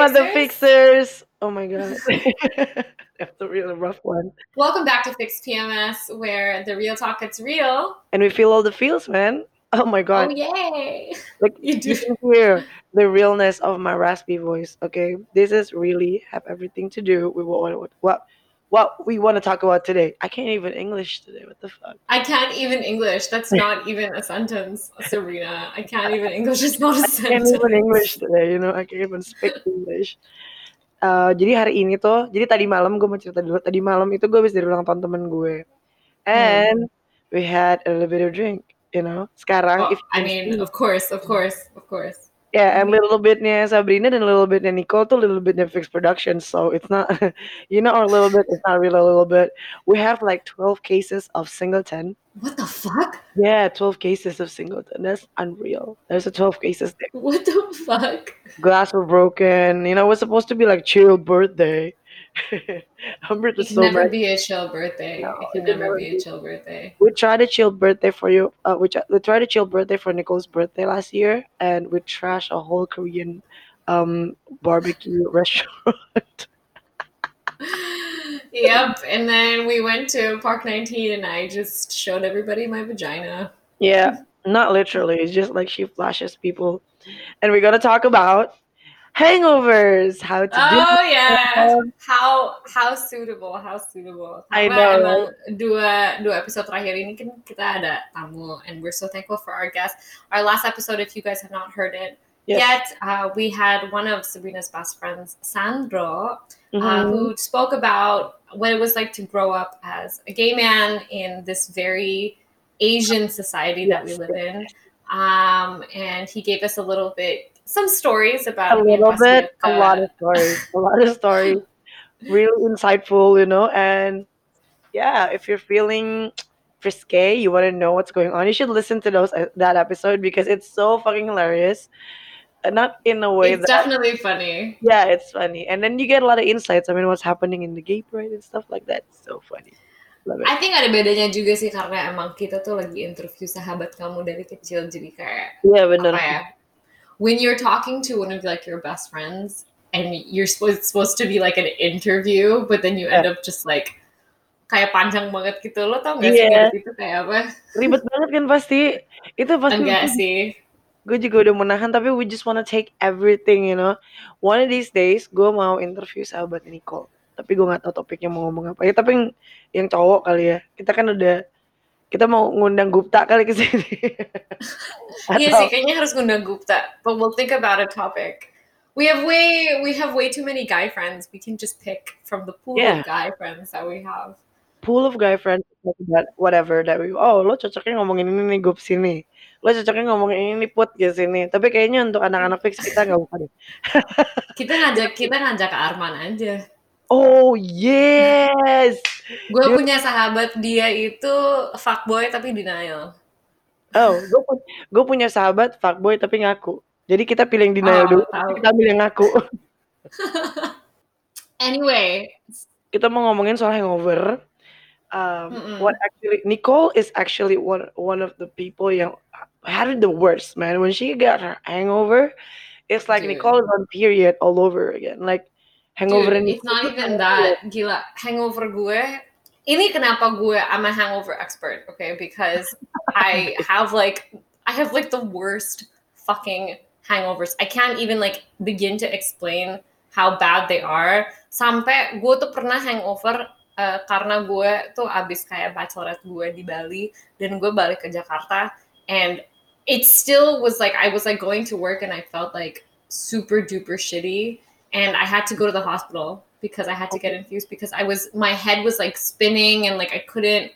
about the fixers? fixers. Oh my god. That's a really rough one. Welcome back to Fix PMS, where the real talk gets real. And we feel all the feels, man. Oh my god. Oh yay! Like You you do. can hear the realness of my raspy voice. Okay, this is really have everything to do with what what what, what we want to talk about today. I can't even English today. What the fuck? I can't even English. That's not even a sentence, Serena. I can't even English. It's not a I can't sentence. even English today. You know, I can't even speak English. Uh, jadi hari ini tuh, jadi tadi malam gue mau cerita dulu. Tadi malam itu gue habis dari ulang tahun temen gue, and we had a little bit of drink. You know, sekarang Well, if I mean, of course, of course, of course. Yeah, and mm-hmm. little bitnya Sabrina dan little bitnya Nicole tuh little bitnya Fix Productions. So it's not, you know, our little bit is not really a little bit. We have like 12 cases of singleton. What the fuck? Yeah, 12 cases of singleton. That's unreal. There's a 12 cases there. What the fuck? Glass were broken. You know, it was supposed to be like chill birthday. Humbert can so never mad. be a chill birthday. No, it can never never be a chill birthday. We tried a chill birthday for you. Uh, we, we tried a chill birthday for Nicole's birthday last year, and we trashed a whole Korean um barbecue restaurant. yep. And then we went to Park 19 and I just showed everybody my vagina. Yeah, not literally. It's just like she flashes people. And we're gonna talk about hangovers. How to Oh yeah. them. How how suitable, how suitable. I know, emang dua dua episode terakhir ini kan kita ada tamu and we're so thankful for our guests. Our last episode, if you guys have not heard it Yes. yet, uh, we had one of Sabrina's best friends, Sandro, uh, Mhm. who spoke about what it was like to grow up as a gay man in this very Asian society that we live in. Um, and he gave us a little bit, some stories about a little bit, a lot of stories, a lot of stories, really insightful, you know. And yeah, if you're feeling frisky, you want to know what's going on, you should listen to those uh, that episode because it's so fucking hilarious. Not in a way It's that definitely funny. yeah, it's funny, and then you get a lot of insights. I mean, what's happening in the gay pride and stuff like that. It's so funny. I think ada bedanya juga sih karena emang kita tuh lagi interview sahabat kamu dari kecil jadi kayak Yeah, bener. apa ya? When you're talking to one of like your best friends and you're supposed supposed to be like an interview, but then you end up just like kayak panjang banget gitu. Lo tau gak sih Iya. kayak gitu kayak apa? Ribet banget kan pasti. Itu pasti Enggak sih. gue juga udah menahan tapi we just wanna take everything you know one of these days gue mau interview sahabat Nicole tapi gue nggak tahu topiknya mau ngomong apa ya tapi yang, yang cowok kali ya kita kan udah kita mau ngundang Gupta kali ke sini Iya sih, kayaknya harus ngundang Gupta. But we'll think about a topic. We have way we have way too many guy friends. We can just pick from the pool Yeah. of guy friends that we have. pool of guy friends about whatever that we oh lo cocoknya ngomongin ini nih Gup sini lo cocoknya ngomongin ini nih put ke sini tapi kayaknya untuk anak-anak fix kita nggak deh Kita ngajak kita ngajak Arman aja. Oh yes Gue Dia- punya sahabat dia itu fuckboy tapi denial. oh gue pu- gue punya sahabat fuckboy tapi ngaku jadi kita pilih yang denial Oh, dulu tahu. kita ambil yang ngaku Anyway, kita mau ngomongin soal hangover. Um, what actually Nicole is actually one one of the people yang had it the worst man when she got her hangover. It's like Dude. Nicole is on period all over again. Like hangover dude, in it's not even that. Gila, hangover gue. Ini kenapa gue I'm a hangover expert, okay? Because I have like I have like the worst fucking hangovers. I can't even like begin to explain how bad they are. Sampai gue tuh pernah hangover eh, karena gue tuh abis kayak bachelorette gue di Bali dan gue balik ke Jakarta and it still was like I was like going to work and I felt like super duper shitty and I had to go to the hospital because I had to get infused because I was my head was like spinning and like I couldn't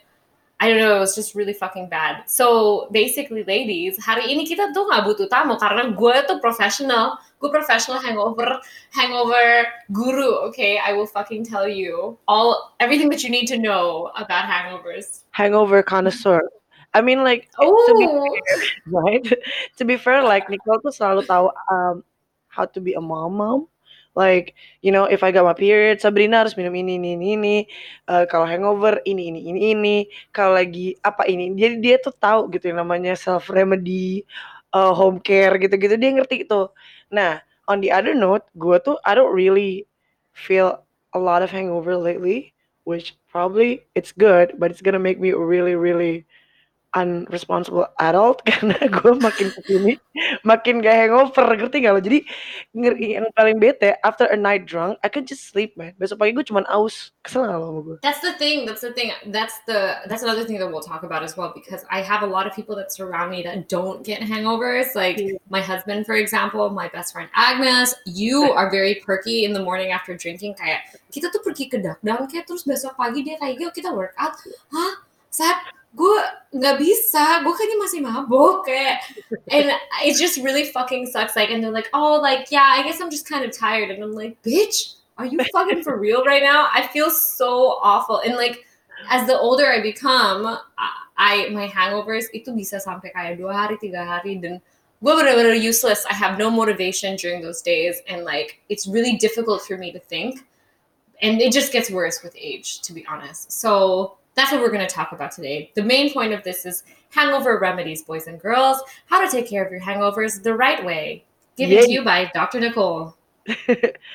I don't know it was just really fucking bad. So basically ladies, hari ini kita tuh nggak butuh tamu karena gue tuh professional, gue professional hangover hangover guru. Okay, I will fucking tell you all everything that you need to know about hangovers. hangover connoisseur. I mean, like to be Oh, right? to be fair, like Nicole tuh selalu tahu um, how to be a mom mom. Like, you know, if I got my period, Sabrina harus minum ini, ini, ini, ini. Eh, kalau hangover, ini, ini, ini, ini. Kalau lagi apa ini. Jadi dia tuh tahu gitu yang namanya self remedy, eh, home care gitu-gitu. Dia ngerti itu. Nah, on the other note, gue tuh I don't really feel a lot of hangover lately, which probably it's good, but it's gonna make me really really unresponsible adult karena gue makin ke sini makin gak hangover ngerti gak lo jadi ngeri yang paling bete after a night drunk I can just sleep man besok pagi gue cuman aus kesel gak lo sama gue That's the thing. That's the thing. That's the that's another thing that we'll talk about as well because I have a lot of people that surround me that don't get hangovers. Like Yeah. my husband, for example, my best friend Agnes. You are very perky in the morning after drinking. Kayak kita tuh pergi ke dakdang kayak terus besok pagi dia kayak yuk kita workout. Hah? Sat, gue nggak bisa. Gue masih mabok kayak. And it just really fucking sucks. Like and they're like, oh, like yeah, I guess I'm just kind of tired. And I'm like, bitch. Are you fucking for real right now? I feel so awful. And like as the older I become, I, I my hangovers itu bisa sampai kayak dua hari, tiga hari dan gue bener-bener useless. I have no motivation during those days and like it's really difficult for me to think. And it just gets worse with age, to be honest. So that's what we're going to talk about today. The main point of this is hangover remedies, boys and girls. How to take care of your hangovers the right way. Given to you by Dr. Nicole.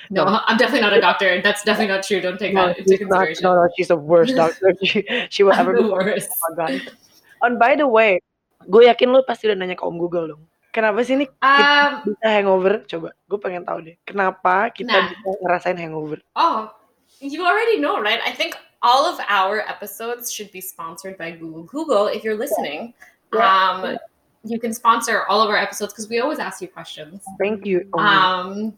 No. I'm definitely not a doctor. That's definitely not true. Don't take no, that into she's not, consideration. no, no, she's the worst doctor she, she will ever the be. worst. Oh my God. And by the way, gue yakin lu pasti udah nanya ke Om Google dong. Kenapa sih nih Um, bisa hangover? Coba, gue pengen tahu deh. Kenapa kita Nah. bisa ngerasain hangover? oh, you already know, right? I think all of our episodes should be sponsored by Google. Google, if you're listening, Yeah. um, you can sponsor all of our episodes because we always ask you questions. Thank you. Um,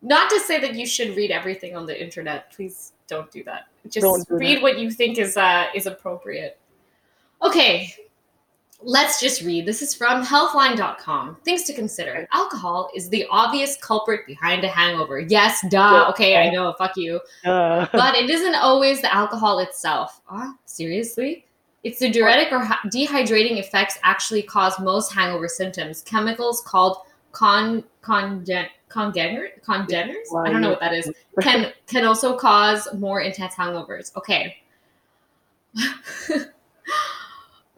not to say that you should read everything on the internet. Please don't do that. Just do read what you think is uh, is appropriate. Okay, let's just read. This is from healthline.com. Things to consider. Alcohol is the obvious culprit behind a hangover. Yes, duh. Okay, I know. Fuck you. Uh, But it isn't always the alcohol itself. Ah, seriously? It's the diuretic or dehydrating effects actually cause most hangover symptoms. Chemicals called con congen congener congeners. I don't know what that is. Can can also cause more intense hangovers. Okay.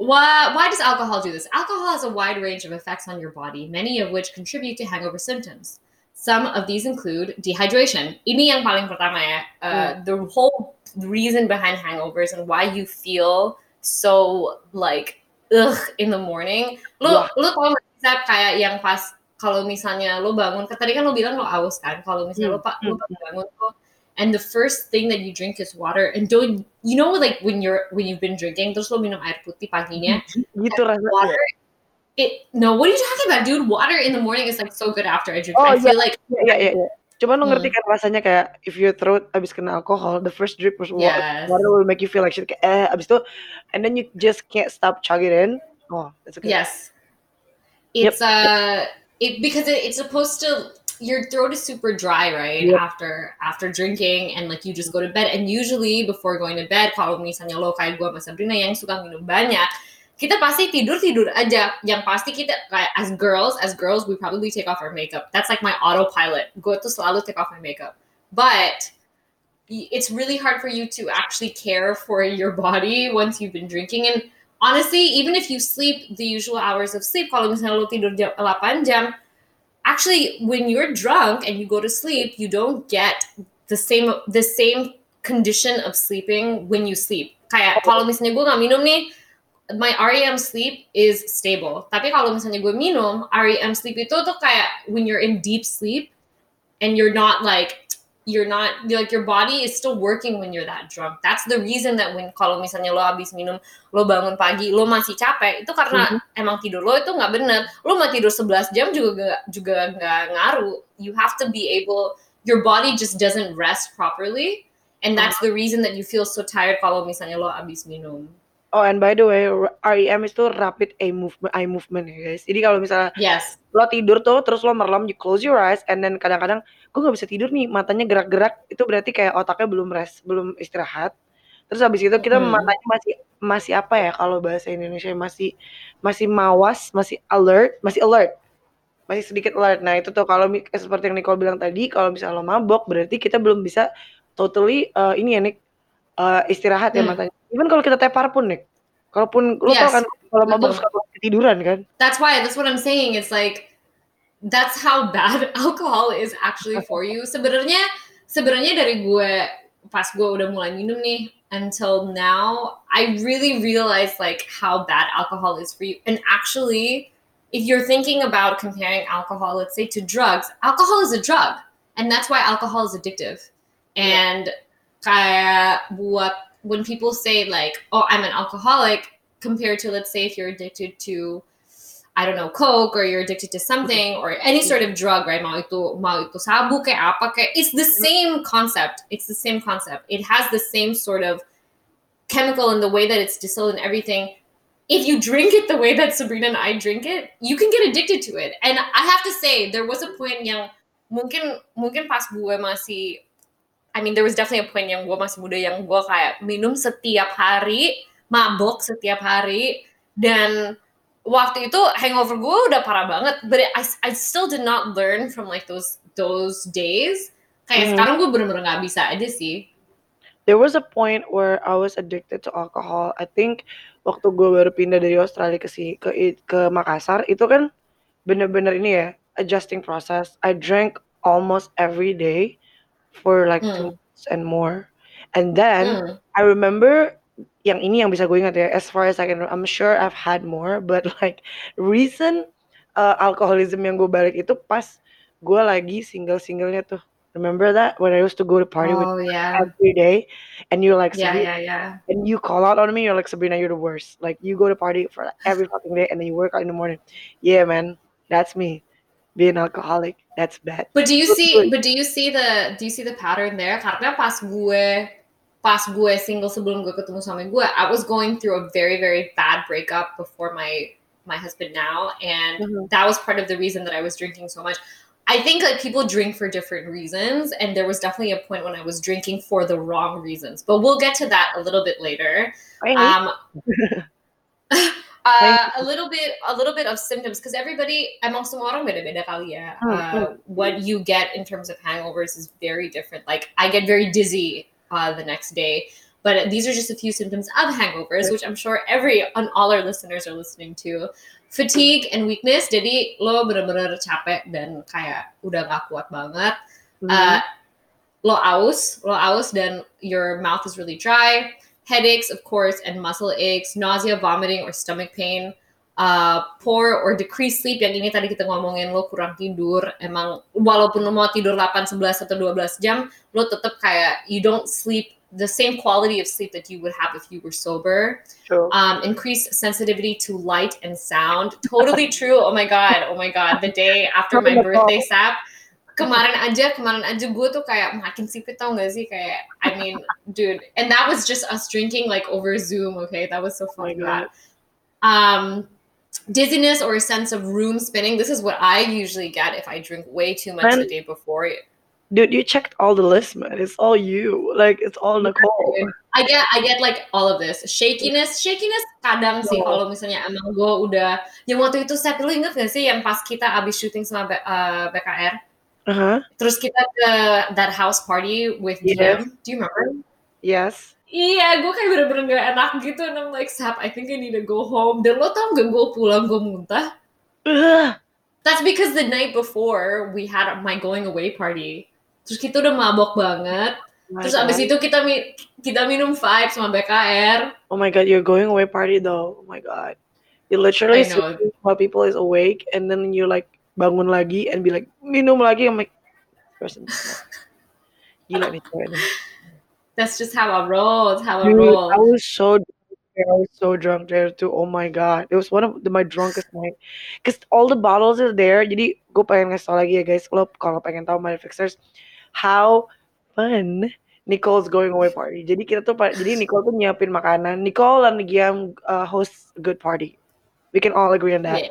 why why does alcohol do this? Alcohol has a wide range of effects on your body, many of which contribute to hangover symptoms. Some of these include dehydration. Ini yang paling pertama ya. Uh, The whole reason behind hangovers and why you feel so like ugh in the morning. Lo Wah. lo tau Zap, kayak yang pas kalau misalnya lo bangun, tadi kan lo bilang lo aus kan. Kalau misalnya lo, pa- lo Hmm, bangun tuh, and the first thing that you drink is water. And don't you know like when you're when you've been drinking, terus lo minum air putih paginya, gitu water. It no, what are you talking about, dude? Water in the morning is like so good after I drink. Oh, I feel like iya, iya. Cuman lo Hmm. ngerti kan rasanya kayak if your throat abis kena alkohol, the first drip was water. yes, Water will make you feel like shit. Kayak, eh, abis itu, and then you just can't stop chugging in. Oh, that's okay. yes. It's uh, it because it, it's supposed to. Your throat is super dry, right? After after drinking, and like you just go to bed. And usually before going to bed, kalau misalnya lo kayak gue sama Sabrina yang suka minum banyak, kita pasti tidur tidur aja. Yang pasti kita kayak as girls, as girls, we probably take off our makeup. That's like my autopilot. Gue tuh selalu take off my makeup, but it's really hard for you to actually care for your body once you've been drinking. And honestly, even if you sleep the usual hours of sleep, kalau misalnya lo tidur jam 8 jam, actually when you're drunk and you go to sleep, you don't get the same the same condition of sleeping when you sleep. Kayak kalau misalnya gue nggak minum nih, my REM sleep is stable. Tapi kalau misalnya gue minum, REM sleep itu tuh kayak when you're in deep sleep and you're not like you're not like your body is still working when you're that drunk. That's the reason that when kalau misalnya lo habis minum, lo bangun pagi, lo masih capek, itu karena emang tidur lo itu nggak bener. Lo mau tidur 11 jam juga juga nggak ngaruh. You have to be able, your body just doesn't rest properly, and that's the reason that you feel so tired kalau misalnya lo habis minum. Oh, and by the way, REM itu rapid eye movement, eye movement ya guys. Jadi kalau misalnya Yes. lo tidur tuh, terus lo merem, you close your eyes, and then kadang-kadang gue nggak bisa tidur nih, matanya gerak-gerak, itu berarti kayak otaknya belum rest, belum istirahat. Terus habis itu kita Hmm. matanya masih masih apa ya kalau bahasa Indonesia masih masih mawas, masih alert, masih alert, masih sedikit alert. Nah itu tuh kalau mi- seperti yang Nicole bilang tadi, kalau misalnya lo mabok, berarti kita belum bisa totally eh, ini ya Nick eh, istirahat ya Hmm. matanya. Even kalau kita tepar pun Nick, kalaupun lo tau Yes, kan kalau betul. suka ketiduran kan? That's why that's what I'm saying. It's like that's how bad alcohol is actually for you. Sebenarnya sebenarnya dari gue pas gue udah mulai minum nih until now, I really realized like how bad alcohol is for you. And actually, if you're thinking about comparing alcohol, let's say to drugs, alcohol is a drug, and that's why alcohol is addictive. And kayak buat when people say like, "Oh, I'm an alcoholic," compared to let's say if you're addicted to I don't know, coke or you're addicted to something or any sort of drug, right? Sabu apa it's the same concept. It's the same concept. It has the same sort of chemical in the way that it's distilled and everything. If you drink it the way that Sabrina and I drink it, you can get addicted to it. And I have to say, there was a point yang mungkin mungkin pas gue masih I mean, there was definitely a point yang gue masih muda yang gue kayak minum setiap hari, mabok setiap hari, dan waktu itu hangover gue udah parah banget but I, I still did not learn from like those those days. Kayak mm. sekarang gue bener-bener gak bisa aja sih. There was a point where I was addicted to alcohol. I think waktu gue baru pindah dari Australia ke si ke ke Makassar itu kan bener-bener ini ya adjusting process. I drank almost every day for like mm. two months and more. And then mm. I remember yang ini yang bisa gue ingat ya as far as I can I'm sure I've had more but like recent uh, alcoholism yang gue balik itu pas gue lagi single-singlenya tuh. Remember that? When I used to go to party oh, with yeah. every day and you're like yeah yeah yeah. and you call out on me you're like Sabrina you're the worst. Like you go to party for like, every fucking day and then you work out in the morning. Yeah man that's me being alcoholic that's bad but do you see but do you see the do you see the pattern there karena pas gue pas gue single sebelum gue ketemu sama gue, I was going through a very very bad breakup before my my husband now, and mm-hmm. that was part of the reason that I was drinking so much. I think like people drink for different reasons, and there was definitely a point when I was drinking for the wrong reasons. But we'll get to that a little bit later. Um, uh, a little bit, a little bit of symptoms because everybody, I'm also beda-beda kali ya. Hmm, uh, hmm. what you get in terms of hangovers is very different. Like I get very dizzy uh, the next day. But these are just a few symptoms of hangovers, which I'm sure every on all our listeners are listening to. Fatigue and weakness, jadi lo bener-bener capek dan kayak udah gak kuat banget. Mm-hmm. Uh, lo aus, lo aus dan your mouth is really dry. Headaches, of course, and muscle aches, nausea, vomiting, or stomach pain. Uh, poor or decreased sleep yang ini tadi kita ngomongin lo kurang tidur emang walaupun lo mau tidur 8, 11 atau 12 jam lo tetap kayak you don't sleep the same quality of sleep that you would have if you were sober. True. Um, increased sensitivity to light and sound. Totally true. Oh my god. Oh my god. The day after my birthday sap, kemarin aja kemarin aja gue tuh kayak makin sipit tau gak sih kayak I mean dude and that was just us drinking like over Zoom okay that was so funny oh um dizziness or a sense of room spinning. This is what I usually get if I drink way too much the day before. Dude, you checked all the lists, man. It's all you. Like it's all Nicole. I get I get like all of this. Shakiness, shakiness kadang sih oh. kalau misalnya emang gue udah yang waktu itu saya lu inget gak sih yang pas kita abis syuting sama B, uh, BKR. Uh-huh. Terus kita ke that house party with yes. Jim. Do you remember? Yes. Iya, gue kayak bener-bener gak enak gitu. And I'm like, Sap, I think I need to go home. Dan lo tau gak gue pulang, gue muntah? Ugh. That's because the night before, we had my going away party. Terus kita udah mabok banget. My Terus God. abis itu kita mi kita minum vibe sama BKR. Oh my God, you're going away party though. Oh my God. You literally see while people is awake and then you like bangun lagi and be like, minum lagi. I'm like, person. Gila nih cewek that's just how I roll. It's how I roll. I was so I was so drunk there too. Oh my god, it was one of the, my drunkest night. Cause all the bottles is there. Jadi gue pengen ngasih tau lagi ya guys. Lo kalau pengen tahu my fixers, how fun Nicole's going away party. Jadi kita tuh jadi Nicole tuh nyiapin makanan. Nicole dan Giam uh, host good party. We can all agree on that. Yeah.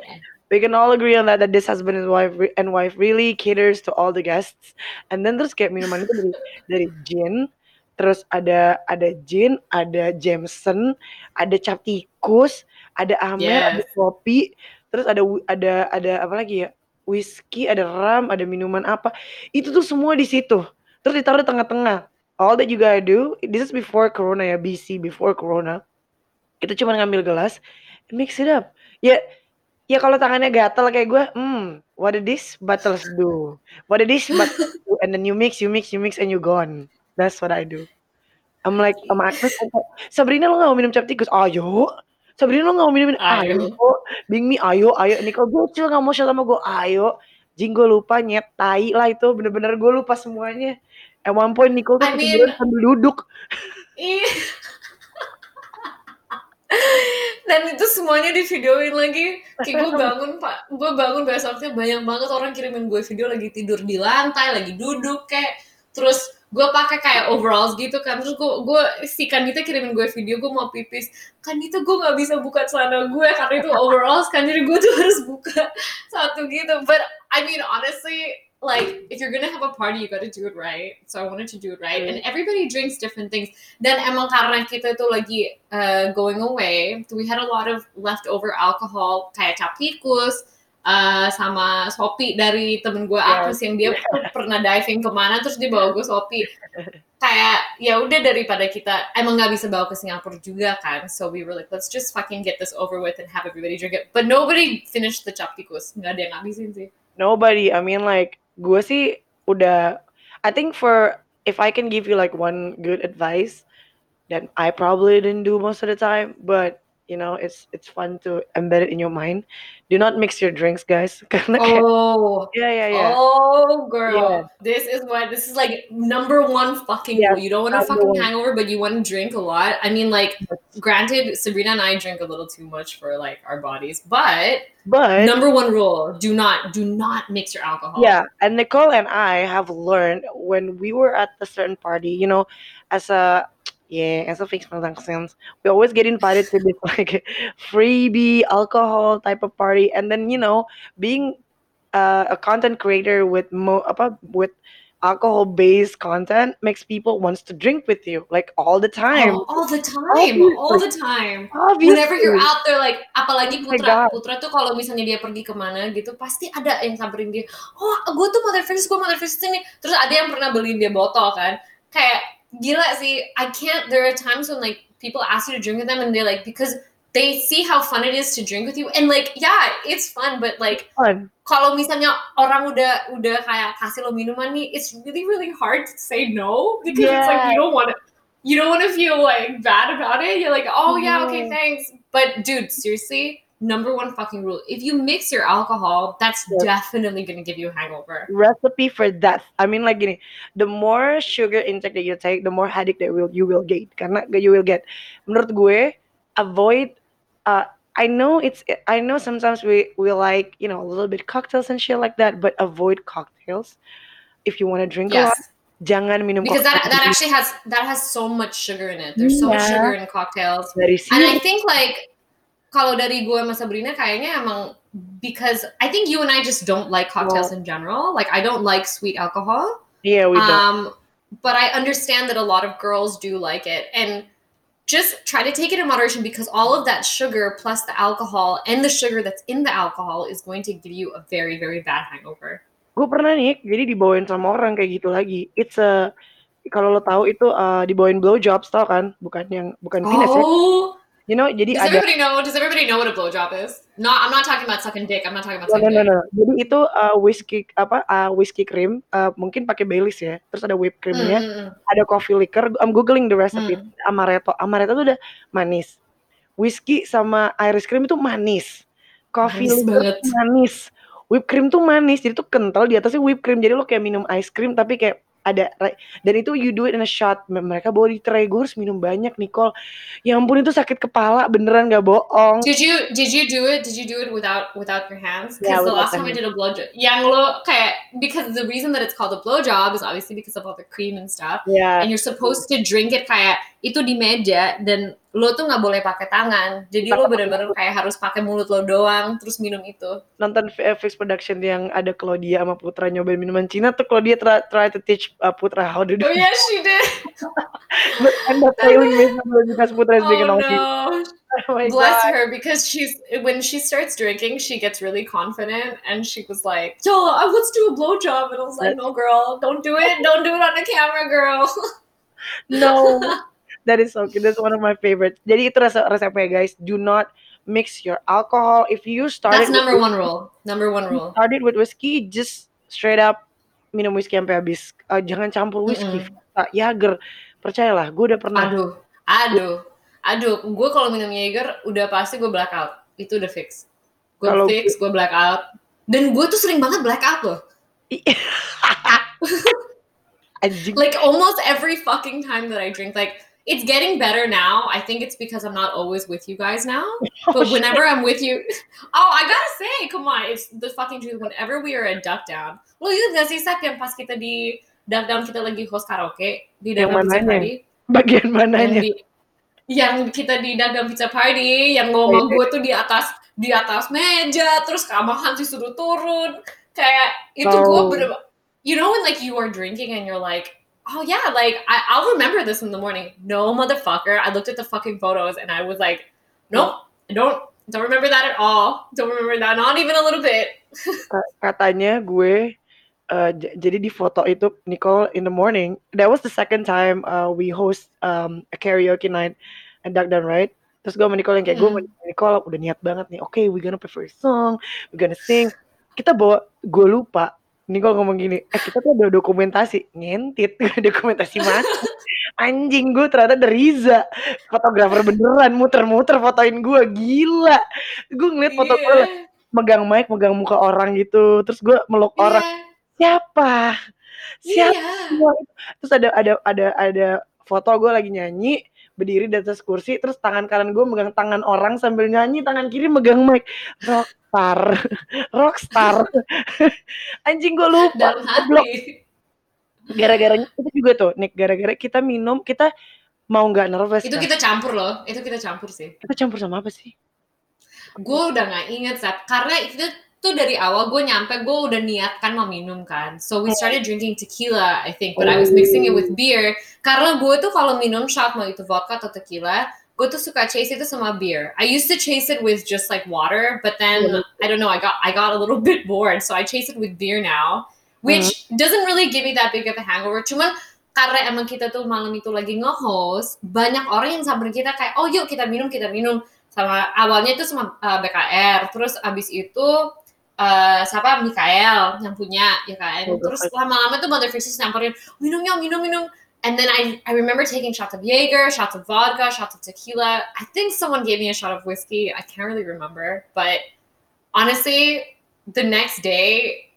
We can all agree on that that this husband and wife and wife really caters to all the guests. And then terus kayak minuman itu dari dari gin, terus ada ada Jin, ada Jameson, ada cap tikus, ada Amer, yes. ada kopi, terus ada ada ada apa lagi ya? Whisky, ada ram, ada minuman apa. Itu tuh semua di situ. Terus ditaruh di tengah-tengah. All that you gotta do, this is before Corona ya, BC before Corona. Kita cuma ngambil gelas, mix it up. Ya, Ya kalau tangannya gatel kayak gue, hmm, what did this bottles do? What did this bottles do? And then you mix, you mix, you mix, and you gone. That's what I do. I'm like sama Agnes Sabrina lo gak mau minum cap tikus? Ayo. Sabrina lo gak mau minum ayo. ayo. Bing Mi ayo, ayo. Nicole Bocil gak mau share sama gue? Ayo. Jing gue lupa nyet tai lah itu bener-bener gue lupa semuanya. At one point Nicole tuh I mean, sambil duduk. Iya. Dan itu semuanya di videoin lagi. Kayak gue bangun pak. Gue bangun besoknya banyak banget orang kirimin gue video lagi tidur di lantai lagi duduk kayak terus gue pakai kayak overalls gitu kan. Terus gue gue si Kanita kirimin gue video gue mau pipis. Kan itu gue nggak bisa buka celana gue karena itu overalls kan. Jadi gue tuh harus buka satu gitu. But I mean honestly like if you're gonna have a party you gotta do it right. So I wanted to do it right. And everybody drinks different things. Dan emang karena kita tuh lagi uh, going away we had a lot of leftover alcohol kayak cap tikus uh, sama Sopi dari temen gue yeah. Agus yang dia pernah diving ke mana terus dia bawa gue Sopi kayak ya udah daripada kita emang nggak bisa bawa ke Singapura juga kan. So we were like let's just fucking get this over with and have everybody drink it. But nobody finished the cap tikus. Nggak ada yang ngabisin sih. Nobody. I mean like gue sih udah I think for if I can give you like one good advice that I probably didn't do most of the time, but you know it's it's fun to embed it in your mind. Do not mix your drinks guys. Oh. Yeah yeah yeah. Oh girl. Yeah. this is what this is like number one fucking yeah, you don't want to fucking hangover but you want to drink a lot. I mean like granted sabrina and i drink a little too much for like our bodies but but number one rule do not do not mix your alcohol. Yeah and nicole and i have learned when we were at a certain party you know as a yeah, as a fixed transactions, we always get invited to this like freebie alcohol type of party, and then you know, being uh, a content creator with mo apa with alcohol based content makes people wants to drink with you like all the time. Oh, all the time, Obviously. all the time. Obviously. Whenever you're out there, like apalagi oh Putra, Putra tuh kalau misalnya dia pergi ke mana gitu, pasti ada yang samperin dia. Oh, gue tuh mother gue mother ini. Terus ada yang pernah beliin dia botol kan, kayak gila sih I can't there are times when like people ask you to drink with them and they're like because they see how fun it is to drink with you and like yeah it's fun but like fun. kalau misalnya orang udah udah kayak kasih lo minuman nih it's really really hard to say no because yeah. it's like you don't want to you don't want to feel like bad about it you're like oh yeah okay mm-hmm. thanks but dude seriously number one fucking rule. If you mix your alcohol, that's yes. definitely going to give you a hangover. Recipe for death. I mean, like, gini, the more sugar intake that you take, the more headache that will you will get. Karena you will get. Menurut gue, avoid. Uh, I know it's. I know sometimes we we like you know a little bit cocktails and shit like that, but avoid cocktails if you want to drink yes. a lot. Jangan minum because that that actually has that has so much sugar in it. There's so yeah. much sugar in cocktails, and I think like kalau dari gue sama Sabrina kayaknya emang because I think you and I just don't like cocktails well, in general. Like I don't like sweet alcohol. Yeah, we don't. Um, but I understand that a lot of girls do like it, and just try to take it in moderation because all of that sugar plus the alcohol and the sugar that's in the alcohol is going to give you a very very bad hangover. Gue pernah nih, jadi dibawain sama orang kayak gitu lagi. It's a kalau lo tahu itu uh, dibawain blowjobs tau kan, bukan yang bukan penis ya. You know, jadi does ada. everybody know? Does everybody know what a blowjob is? Not, I'm not talking about sucking dick. I'm not talking about sucking no, no, no, no. Jadi itu uh, whiskey apa uh, whiskey cream, uh, mungkin pakai Baileys ya. Terus ada whipped creamnya, mm, ada coffee liquor. I'm googling the recipe. Mm. Amaretto, amaretto tuh udah manis. Whiskey sama Irish cream itu manis. Coffee manis liquor banget. manis. Whipped cream tuh manis, jadi tuh kental di atasnya whipped cream. Jadi lo kayak minum ice cream tapi kayak ada dan itu you do it in a shot. Mereka bawa di tray. Gue harus minum banyak Nicole. Ya ampun itu sakit kepala. Beneran gak bohong. Did you did you do it did you do it without without your hands? Because yeah, the last time I did a blowjob yang lo kayak because the reason that it's called a blowjob is obviously because of all the cream and stuff. Yeah. And you're supposed to drink it kayak itu di meja dan lo tuh nggak boleh pakai tangan jadi lo bener-bener kayak harus pakai mulut lo doang terus minum itu nonton VFX production yang ada Claudia sama Putra nyobain minuman Cina tuh Claudia try, try to teach uh, Putra how to do oh yeah she did but end up failing because Putra is oh, no. Oh Bless God. her because she's when she starts drinking, she gets really confident and she was like, "Yo, uh, let's do a blowjob." And I was like, "No, girl, don't do it. Don't do it on the camera, girl." no, that is so good. That's one of my favorites. Jadi itu resep resepnya guys. Do not mix your alcohol. If you started That's number with, one rule. Number one rule. started with whiskey, just straight up minum whiskey sampai habis. Uh, jangan campur whiskey, Mm-mm. Vodka, Jager. Percayalah, gue udah pernah. Aduh, aduh, aduh. Gue kalau minum Jaeger udah pasti gue blackout. Itu udah fix. Gue fix, gue blackout. Dan gue tuh sering banget blackout loh. Like almost every fucking time that I drink. Like it's getting better now. I think it's because I'm not always with you guys now. But whenever I'm with you, oh, I gotta say, come on, it's the fucking truth. Whenever we are at Duck Down, lo ingat gak sih yang pas kita di Duck Down kita lagi host karaoke di Yang Duck Down Pizza? Party, Bagian yang mananya? di yang kita di Duck Down Pizza Party, yang ngomong gue tuh di atas di atas meja, terus kamahan sih suruh turun, kayak itu gue Oh. bener, you know when like you are drinking and you're like. Oh yeah, like I, I'll remember this in the morning. No motherfucker. I looked at the fucking photos and I was like, nope, I don't don't remember that at all. Don't remember that, not even a little bit. Katanya gue uh, j- jadi di foto itu Nicole in the morning. That was the second time uh, we host um, a karaoke night at Duck Down, right? Terus gue sama Nicole yang kayak gue Hmm. sama Nicole udah niat banget nih. Oke, we gonna prefer song, we gonna sing. Kita bawa, gue lupa. Nicole ngomong gini, eh kita tuh ada dokumentasi, ngentit, dokumentasi mana? Anjing gue ternyata ada Riza, fotografer beneran muter-muter fotoin gue, gila. Gue ngeliat foto gue Iya, megang mic, megang muka orang gitu, terus gue meluk orang iya, siapa siapa itu? terus ada ada ada ada foto gue lagi nyanyi berdiri di atas kursi terus tangan kanan gue megang tangan orang sambil nyanyi tangan kiri megang mic rockstar rockstar anjing gue lupa Dalam hati. gara-garanya itu juga tuh Nick gara-gara kita minum kita mau nggak nervous Itu kan? kita campur loh. Itu kita campur sih. kita campur sama apa sih Gue udah gak inget, Sep. Karena itu tuh dari awal gue nyampe, gue udah niatkan mau minum kan. So we started drinking tequila, I think. But I was mixing it with beer. Karena gue tuh kalau minum shot, mau itu vodka atau tequila, gue tuh suka chase itu sama beer. I used to chase it with just like water, but then I don't know, I got I got a little bit bored, so I chase it with beer now, which doesn't really give me that big of a hangover. Cuman karena emang kita tuh malam itu lagi nge-host, banyak orang yang samperin kita kayak, oh yuk kita minum, kita minum. Sama awalnya itu sama uh, BKR, terus abis itu uh, siapa Mikael yang punya ya kan. Oh, Terus lama-lama tuh Mother Faces nyamperin, minum yuk, minum, minum. And then I I remember taking shots of Jaeger, shots of vodka, shots of tequila. I think someone gave me a shot of whiskey. I can't really remember, but honestly, the next day,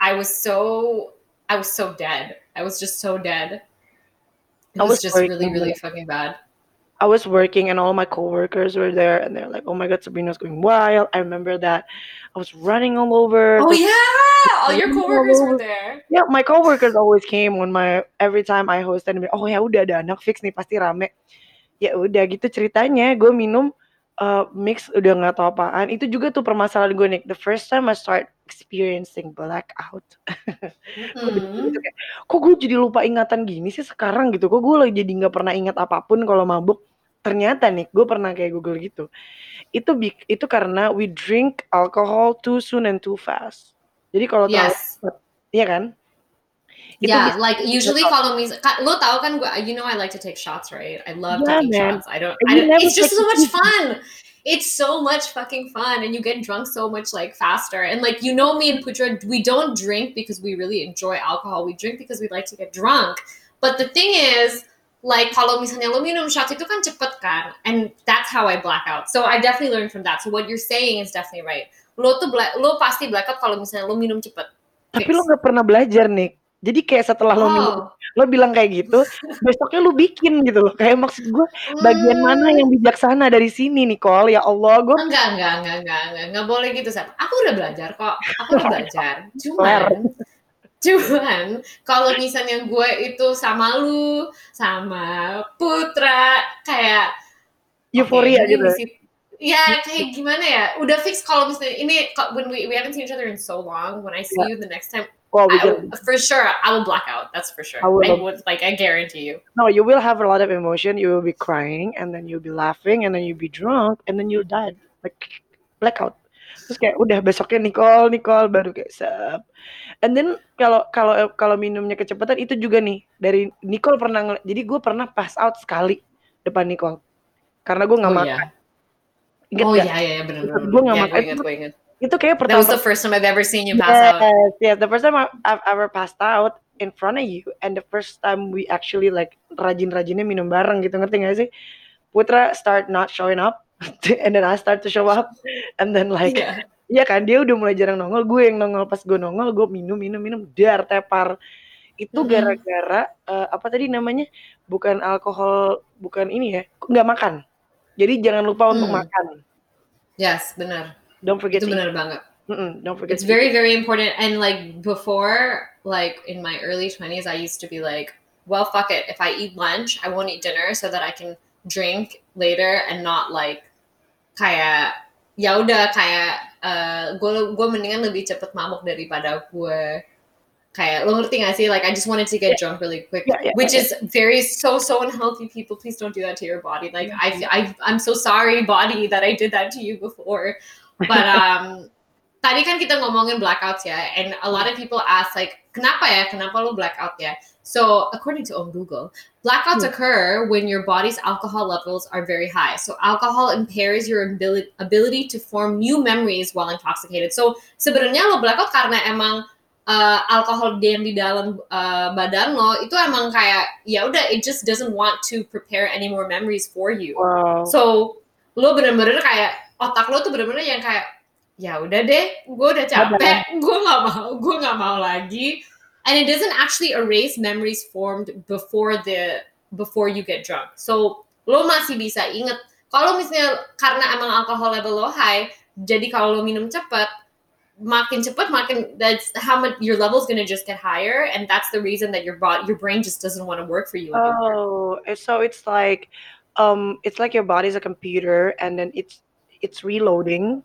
I was so I was so dead. I was just so dead. It I was, was just really, really fucking bad. I was working and all my coworkers were there and they're like, "Oh my god, Sabrina's going wild." I remember that. I was running all over. Oh yeah, all your all coworkers were there. Yeah, my coworkers always came when my every time I hosted. Oh ya udah ada anak fix nih pasti rame. Ya udah gitu ceritanya. Gue minum uh, mix udah nggak tahu apaan. Itu juga tuh permasalahan gue nih. The first time I start experiencing blackout. Kayak, kok gue jadi lupa ingatan gini sih sekarang gitu. Kok gue lagi jadi nggak pernah ingat apa pun kalau mabuk. Ternyata nih, gue pernah kayak Google gitu. Itu itu karena we drink alcohol too soon and too fast. Jadi kalau Yes. iya kan? Itu Yeah, like usually kalau mis lo tau kan gue, you know I like to take shots, right? I love Yeah, taking man. shots. I don't, I don't it's just so much fun. It's so much fucking fun, and you get drunk so much like faster. And like you know, me and Putra, we don't drink because we really enjoy alcohol. We drink because we like to get drunk. But the thing is, like kalau misalnya lo minum shots itu kan cepet kan, and that's how I black out. So I definitely learned from that. So what you're saying is definitely right. Lo tuh black, lo pasti blackout kalau misalnya lo minum cepet. Tapi Fix. lo nggak pernah belajar nih. Jadi kayak setelah lo minum, Oh. lo bilang kayak gitu, besoknya lo bikin gitu loh. Kayak maksud gue, bagian mana Hmm. yang bijaksana dari sini Nicole? Ya Allah, gue Enggak, enggak, enggak, enggak, enggak, enggak boleh gitu, Sep. Aku udah belajar kok. Aku udah belajar. Cuman, cuman kalau misalnya gue itu sama lu, sama Putra, kayak euforia ini gitu. misi- Ya, kayak gimana ya? Udah fix kalau misalnya ini when we we haven't seen each other in so long. When I see Yeah. you the next time, Well, we I, for sure I will black out. That's for sure. I will. I would like I guarantee you. no, you will have a lot of emotion. You will be crying, and then you'll be laughing, and then you'll be drunk, and then you'll die like blackout. Terus kayak udah besoknya Nicole, Nicole baru kayak sep. And then kalau kalau kalau minumnya kecepatan itu juga nih dari Nicole pernah jadi gue pernah pass out sekali depan Nicole karena gue nggak Oh, makan. iya. Ingat Oh yeah, yeah, yeah, bener, Ikut bener, gue nggak Yeah, makan gue itu gue itu kayak That was pertama the first time I've ever seen you pass out. yes yes the first time I've ever passed out in front of you and the first time we actually like rajin-rajinnya minum bareng gitu ngerti gak sih Putra start not showing up and then I start to show up and then like Iya. Iya kan dia udah mulai jarang nongol gue yang nongol pas gue nongol gue minum minum minum dar tepar itu gara-gara eh, apa tadi namanya bukan alkohol bukan ini ya nggak makan jadi jangan lupa untuk Hmm. makan Yes, bener. don't forget Itu bener banget. Mm-mm, don't forget It's very, very important. And like before, like in my early 20s, I used to be like, well, fuck it. If I eat lunch, I won't eat dinner so that I can drink later and not like kayak ya udah kayak uh, gue gue mendingan lebih cepet mabuk daripada gue kayak lo ngerti gak sih? Like I just wanted to get drunk really quick. Yeah, yeah, which yeah. is very so so unhealthy people. Please don't do that to your body. Like I, I I'm so sorry body that I did that to you before. But um tadi kan kita ngomongin blackouts ya and a lot of people ask like kenapa ya? Kenapa lo blackout ya? So according to Om Google blackouts Hmm. occur when your body's alcohol levels are very high. So alcohol impairs your ability ability to form new memories while intoxicated. So sebenarnya lo blackout karena emang uh, alkohol yang di dalam uh, badan lo itu emang kayak ya udah it just doesn't want to prepare any more memories for you. Wow. So lo bener-bener kayak otak lo tuh bener-bener yang kayak ya udah deh, gue udah capek, gue nggak mau, gue nggak mau lagi. And it doesn't actually erase memories formed before the before you get drunk. So lo masih bisa inget. Kalau misalnya karena emang alkohol level lo high, jadi kalau lo minum cepet, makin cepet makin that's how much your level's gonna just get higher, and that's the reason that your body your brain just doesn't want to work for you anymore. oh so it's like um it's like your body's a computer and then it's it's reloading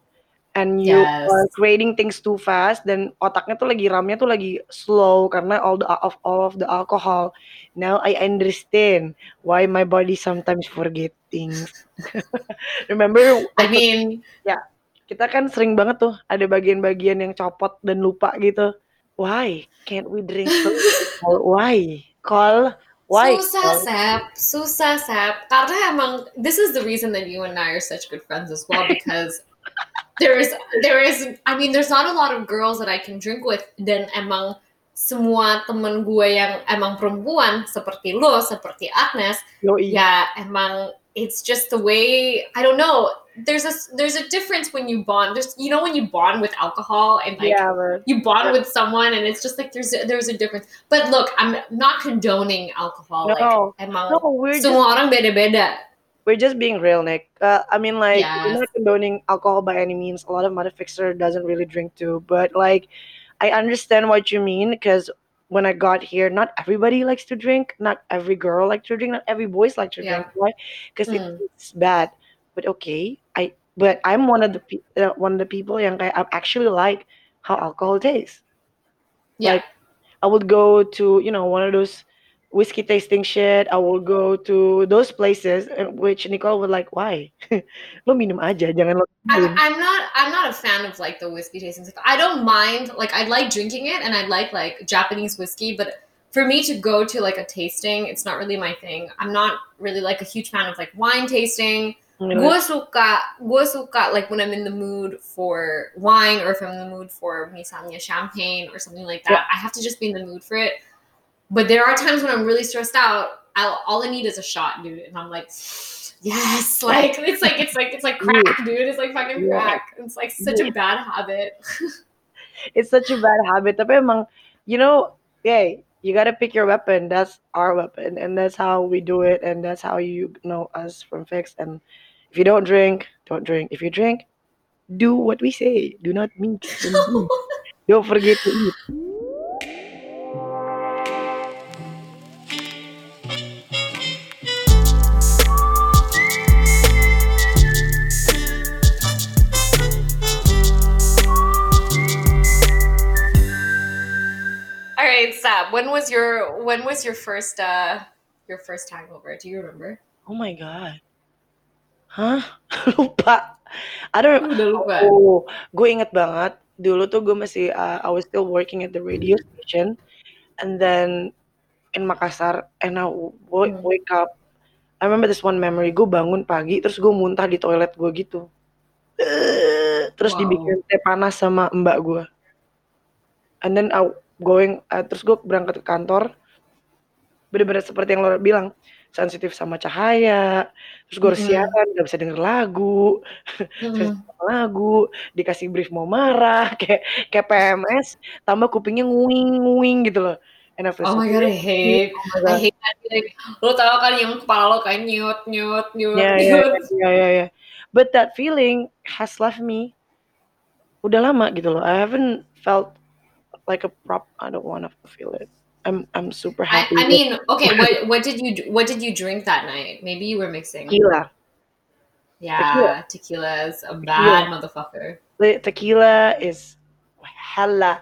and you Yes. are creating things too fast dan otaknya tuh lagi ramnya tuh lagi slow karena all the of all of the alcohol now I understand why my body sometimes forget things remember I mean, kita kan sering banget tuh ada bagian-bagian yang copot dan lupa gitu why can't we drink so why call why Susah? Sep. Susah, Sep. Karena emang, this is the reason that you and I are such good friends as well, because there is, there is, I mean, there's not a lot of girls that I can drink with, dan emang semua temen gue yang emang perempuan, seperti lo, seperti Agnes, Yoi. ya emang, it's just the way, I don't know, there's a, there's a difference when you bond, there's, you know when you bond with alcohol, and like, yeah but you bond with someone and it's just like there's a, there's a difference. But look, I'm not condoning alcohol. No. Like emang no we're just semua orang beda-beda. We're just being real, Nick. Uh, I mean, like, we're not condoning alcohol by any means. A lot of mother fixer doesn't really drink too, but like, I understand what you mean because when I got here, not everybody likes to drink. Not every girl likes to drink. Not every boys like to Yeah. drink. Why? Because Mm. it's bad. But okay, I. But I'm one of the pe- uh, one of the people yang I actually like how alcohol tastes. Yeah. Like, I would go to you know one of those whiskey tasting shit. I will go to those places, which Nicole would like, why? lo minum aja, jangan lo I, minum. I'm not I'm not a fan of like the whiskey tasting stuff. I don't mind like I like drinking it and I like like Japanese whiskey, but for me to go to like a tasting, it's not really my thing. I'm not really like a huge fan of like wine tasting. Mm-hmm. Gue suka, gue suka like when I'm in the mood for wine or if I'm in the mood for misalnya champagne or something like that. I have to just be in the mood for it. But there are times when I'm really stressed out. I'll, all I need is a shot, dude, and I'm like, yes, like it's like it's like it's like crack, dude. It's like fucking crack. It's like such a bad habit. It's such a bad habit. Tapi emang, you know, yeah, you gotta pick your weapon. That's our weapon, and that's how we do it, and that's how you know us from Fix. And if you don't drink, don't drink. If you drink, do what we say. Do not meet. Don't, don't forget to eat. When was your when was your first uh your first hangover? Do you remember? Oh my god. Hah? Lupa. I don't Udah lupa. Oh, gue inget banget. Dulu tuh gue masih, uh, I was still working at the radio station. And then in Makassar, and I w- Hmm. wake up. I remember this one memory. Gue bangun pagi, terus gue muntah di toilet gue gitu. Terus Wow. dibikin teh panas sama mbak gue. And then I going uh, terus gue berangkat ke kantor. Bener-bener seperti yang lo bilang, sensitif sama cahaya, terus gue harus Mm-mm. siaran, gak bisa denger lagu, Mm-mm. sama lagu, dikasih brief mau marah, kayak kayak PMS, tambah kupingnya nguing-nguing gitu loh. And Oh my god, I hate, Oh I hate that. Lo tau kan yang kepala lo kayak nyut, nyut, nyut, Yeah, yeah, nyut. yeah, yeah, yeah. But that feeling has left me udah lama gitu loh. I haven't felt like a prop. I don't want to feel it. I'm I'm super happy. I with mean, okay, what what did you what did you drink that night? Maybe you were mixing. tequila. Yeah, tequila is a bad motherfucker. The tequila is hella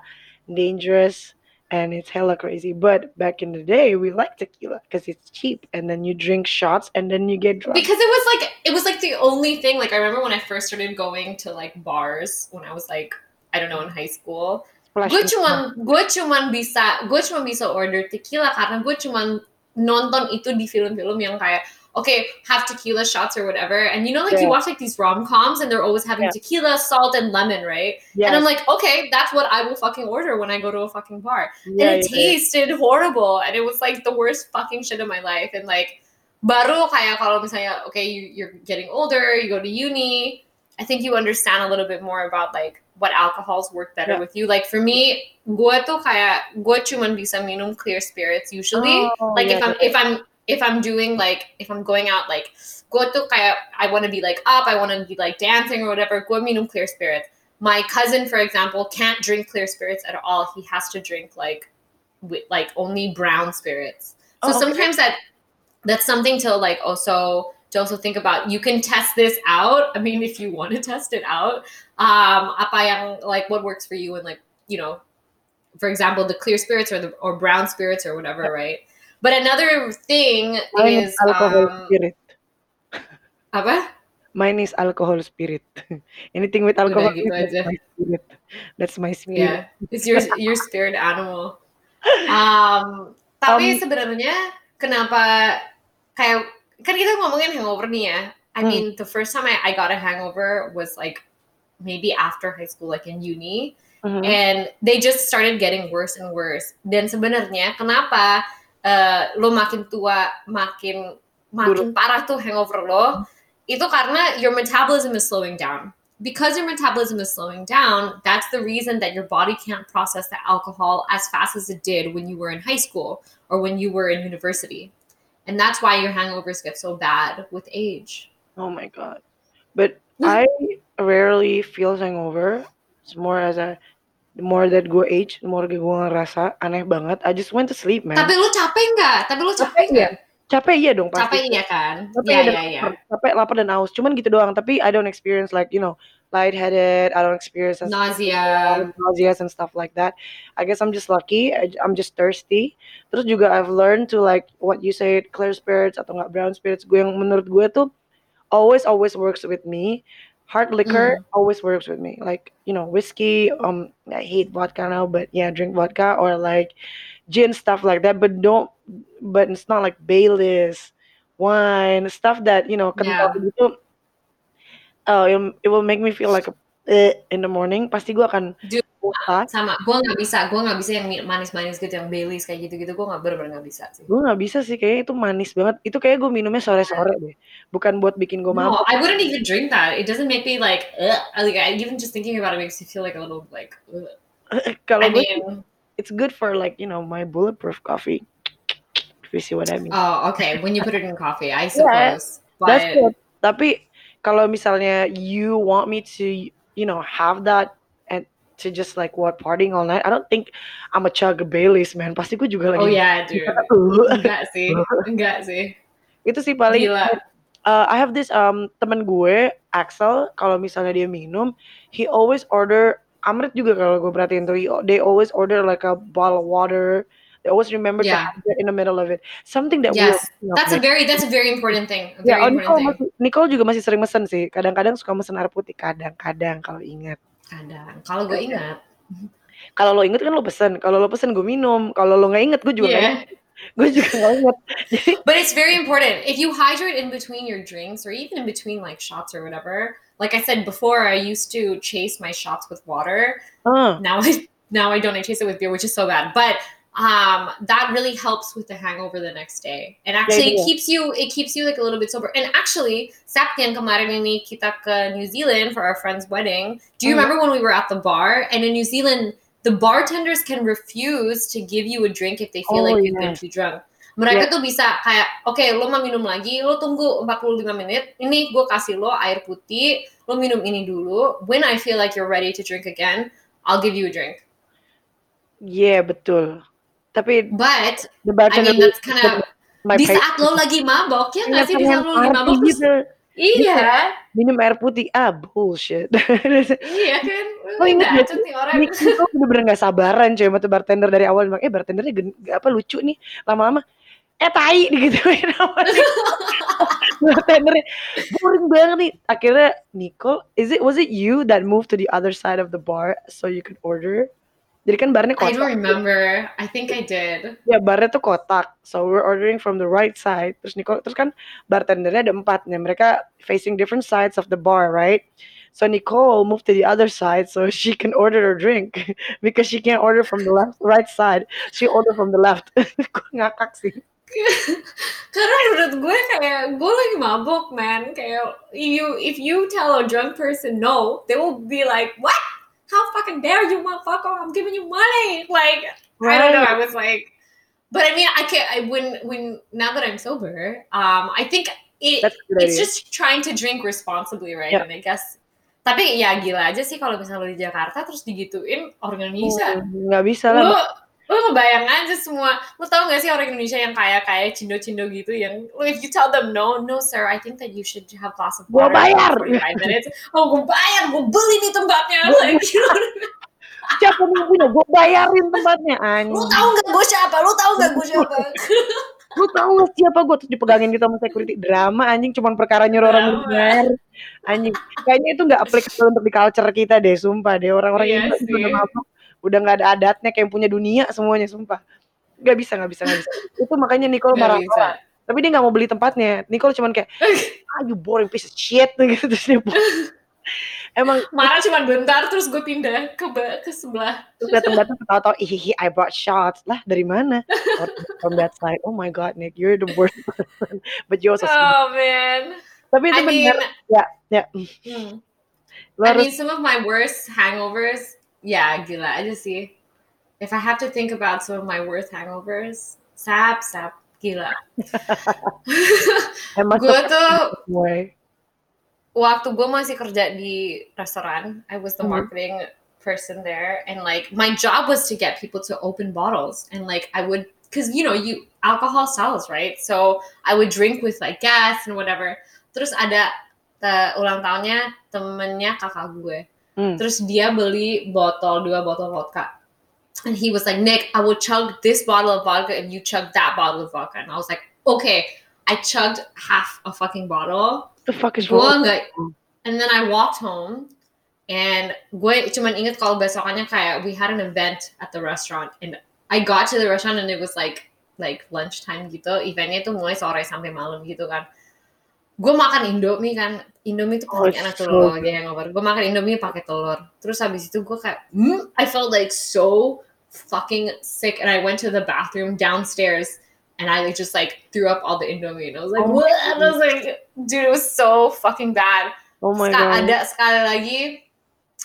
dangerous and it's hella crazy. But back in the day, we like tequila because it's cheap, and then you drink shots and then you get drunk. Because it was like it was like the only thing. Like I remember when I first started going to like bars when I was like I don't know in high school. Gue cuman gue cuman bisa gue cuman bisa order tequila karena gue cuman nonton itu di film-film yang kayak okay have tequila shots or whatever. And you know like you watch like these rom-coms and they're always having Yeah. tequila salt and lemon right? Yes. and I'm like okay that's what I will fucking order when I go to a fucking bar. Yeah, and it yeah, tasted horrible and it was like the worst fucking shit of my life. And like baru kayak kalau misalnya okay you, you're getting older you go to uni I think you understand a little bit more about like what alcohols work better Yeah. with you like for me gue tuh kayak gue cuman bisa minum clear spirits usually Oh, like yeah, if I'm yeah. if I'm if I'm doing like if I'm going out like gue tuh kayak I want to be like up I want to be like dancing or whatever gue minum clear spirits my cousin for example can't drink clear spirits at all he has to drink like with like only brown spirits so Oh, okay. sometimes that that's something to like also to also think about you can test this out i mean if you want to test it out um apa yang like what works for you and like you know for example the clear spirits or the or brown spirits or whatever right but another thing Mine is is alcohol um spirit. apa Mine is alcohol spirit. Anything with Udah alcohol, that's my spirit. That's my spirit. yeah it's your your spirit animal um tapi Um, sebenarnya kenapa kayak kan kita ngomongin hangover nih ya? I Hmm. mean the first time I, I got a hangover was like maybe after high school like in uni. Mhm. and they just started getting worse and worse. Dan sebenarnya kenapa eh, lo makin tua makin makin parah tuh hangover lo? Itu karena your metabolism is slowing down. Because your metabolism is slowing down that's the reason that your body can't process the alcohol as fast as it did when you were in high school or when you were in university and that's why your hangovers get so bad with age Oh my god. But. I rarely feel hangover. It's more as a the more that gue age, the more gue ngerasa aneh banget. I just went to sleep, man. tapi lu capek nggak tapi lu capek nggak Capek iya dong pasti. capek iya kan Capek ya dan ya ya lapar. Capek, lapar dan haus. Cuman gitu doang. Tapi I don't experience like you know lightheaded. I don't experience as- nausea nausea and stuff like that. I guess I'm just lucky. I, I'm just thirsty. Terus juga I've learned to like what you said, clear spirits atau enggak brown spirits. Gue yang menurut gue tuh always always works with me. Hard liquor always works with me. Like you know whiskey. Um, I hate vodka now, but yeah, drink vodka or like gin stuff like that. But don't. But it's not like Baileys, wine stuff that you know kental Yeah. gitu. Oh, it, it will make me feel like a eh, in the morning. Pasti gue akan Dude, sama gue nggak bisa gue nggak bisa yang manis-manis gitu yang Baileys kayak gitu-gitu gue nggak bener-bener nggak bisa sih Gue nggak bisa sih kayaknya itu manis banget. Itu kayak gue minumnya sore-sore deh. Bukan buat bikin gue no mabuk. I wouldn't even drink that it doesn't make me like ugh. like I, even just thinking about it makes you feel like a little like. Kalau I gue mean it's good for like you know my bulletproof coffee. If you see what I mean. oh okay when you put it in coffee I suppose That's but good. Tapi kalau misalnya you want me to you know have that to just like what partying all night, I don't think I'm a chug a Baileys man. Pasti gue juga oh lagi. yeah dude. Enggak sih. Enggak sih. Itu sih paling gila. Uh, I have this um temen gue Axel. Kalau misalnya dia minum he always order Amrit juga kalau gue perhatiin tuh he- they always order like a bottle of water. They always remember to Yeah. have it in the middle of it. Something that Yes, that's a very that's a very important thing. A very oh, Nicole, important thing Nicole juga masih sering mesen sih. Kadang-kadang suka mesen air putih. Kadang-kadang kalau ingat kadang kalau gue ingat kalau lo inget kan lo pesen kalau lo pesen gue minum kalau lo nggak inget gue juga Iya. gue juga nggak inget. But it's very important. If you hydrate in between your drinks or even in between like shots or whatever, like I said before, I used to chase my shots with water. ah, Now I now I don't. I chase it with beer, which is so bad. But um that really helps with the hangover the next day. And actually it keeps you it keeps you like a little bit sober. And actually, yang kemarin ini kita ke New Zealand for our friend's wedding. Do you Hmm. remember when we were at the bar and in New Zealand the bartenders can refuse to give you a drink if they feel Oh, like you've yeah. been too drunk. Mereka Yeah. tuh bisa kayak, oke lo mau minum lagi, lo tunggu 45 menit, ini gue kasih lo air putih, lo minum ini dulu. When I feel like you're ready to drink again, I'll give you a drink. yeah betul. Tapi But the I bartender mean that's kind of di saat lo lagi mabok ya nggak Iya, sih? Di saat lo lagi mabok terus gitu. iya. Minum air putih. Ah bullshit. iya kan? Lo inget gak bacot nih orang. Nick itu bener-bener gak sabaran coy sama bartender dari awal. Bilang, eh bartendernya gen- apa lucu nih. Lama-lama eh tai digituin sama dia. bartendernya boring banget nih. Akhirnya Nicole is it was it you that moved to the other side of the bar so you could order jadi kan barnya I don't kotak. remember. I think I did. Ya barnya tuh kotak. So we're ordering from the right side. Terus Nicole terus kan bartendernya ada empat. Nih mereka facing different sides of the bar right? So Nicole moved to the other side so she can order her drink because she can't order from the left right side. She order from the left. Gue ngakak sih. Karena menurut gue kayak gue lagi mabok man. Kayak you if you tell a drunk person no they will be like what how fucking dare you motherfucker? I'm giving you money. Like I don't know. I was like but I mean I can't I when when now that I'm sober um I think it it's idea. just trying to drink responsibly right? Yeah. and I guess tapi ya gila aja sih kalau misalnya lo di Jakarta terus digituin orang Indonesia. Hmm, nggak bisa lah. Lu lu ngebayang aja semua. Lu tau gak sih orang Indonesia yang kayak kayak cindo-cindo gitu yang if you tell them no no sir I think that you should have glass of Gua water. bayar. 45 minutes. Oh gue bayar gue beli di tempatnya. Siapa yang punya gue bayarin tempatnya lu anjing tau gak gue siapa? Lu tau gak gue siapa? Lu tahu gak siapa gue terus dipegangin gitu sama security? Drama anjing cuman perkara nyuruh orang bayar anjing kayaknya itu nggak applicable untuk di culture kita deh sumpah deh. Orang-orang Iya sih. juga udah mabuk udah nggak ada adatnya kayak punya dunia semuanya sumpah. Nggak bisa nggak bisa nggak bisa. Itu makanya Nicole marah. bisa. Tapi dia nggak mau beli tempatnya. Nicole cuman kayak ah you boring piece of shit. Gitu terus dia emang marah cuma bentar terus gue pindah ke ke sebelah. Terus datang-datang ketawa-tawa ihihi I brought shots. Lah dari mana? From that side oh my god Nick you're the worst person. But you're also oh man. Tapi itu I mean benar ya ya. hmm. lo I mean, some of my worst hangovers, yeah, gila aja sih. If I have to think about some of my worst hangovers, sap, sap, gila. gue tuh waktu gue masih kerja di restoran, I was the Mhm. marketing person there, and like my job was to get people to open bottles, and like I would, cause you know you alcohol sells, right? So I would drink with like guests and whatever. Terus ada te- ulang tahunnya temennya kakak gue. Hmm. Terus dia beli botol dua botol vodka. And he was like, Nick, I will chug this bottle of vodka and you chug that bottle of vodka. And I was like, okay. I chugged half a fucking bottle. the fuck is wrong nggak. And then I walked home. And gue cuman inget kalau besokannya kayak we had an event at the restaurant. And I got to the restaurant and it was like like lunchtime gitu. Eventnya tuh mulai sore sampai malam gitu kan. Gue makan Indomie kan. Indomie tuh Oh, paling enak tuh so lagi hangover. Gue makan Indomie pakai telur. Terus habis itu gue kayak, hmm, I felt like so fucking sick. And I went to the bathroom downstairs and I like, just like threw up all the Indomie. And I was like, Oh what? And I was like, dude, it was so fucking bad. oh my Ska- god ada sekali lagi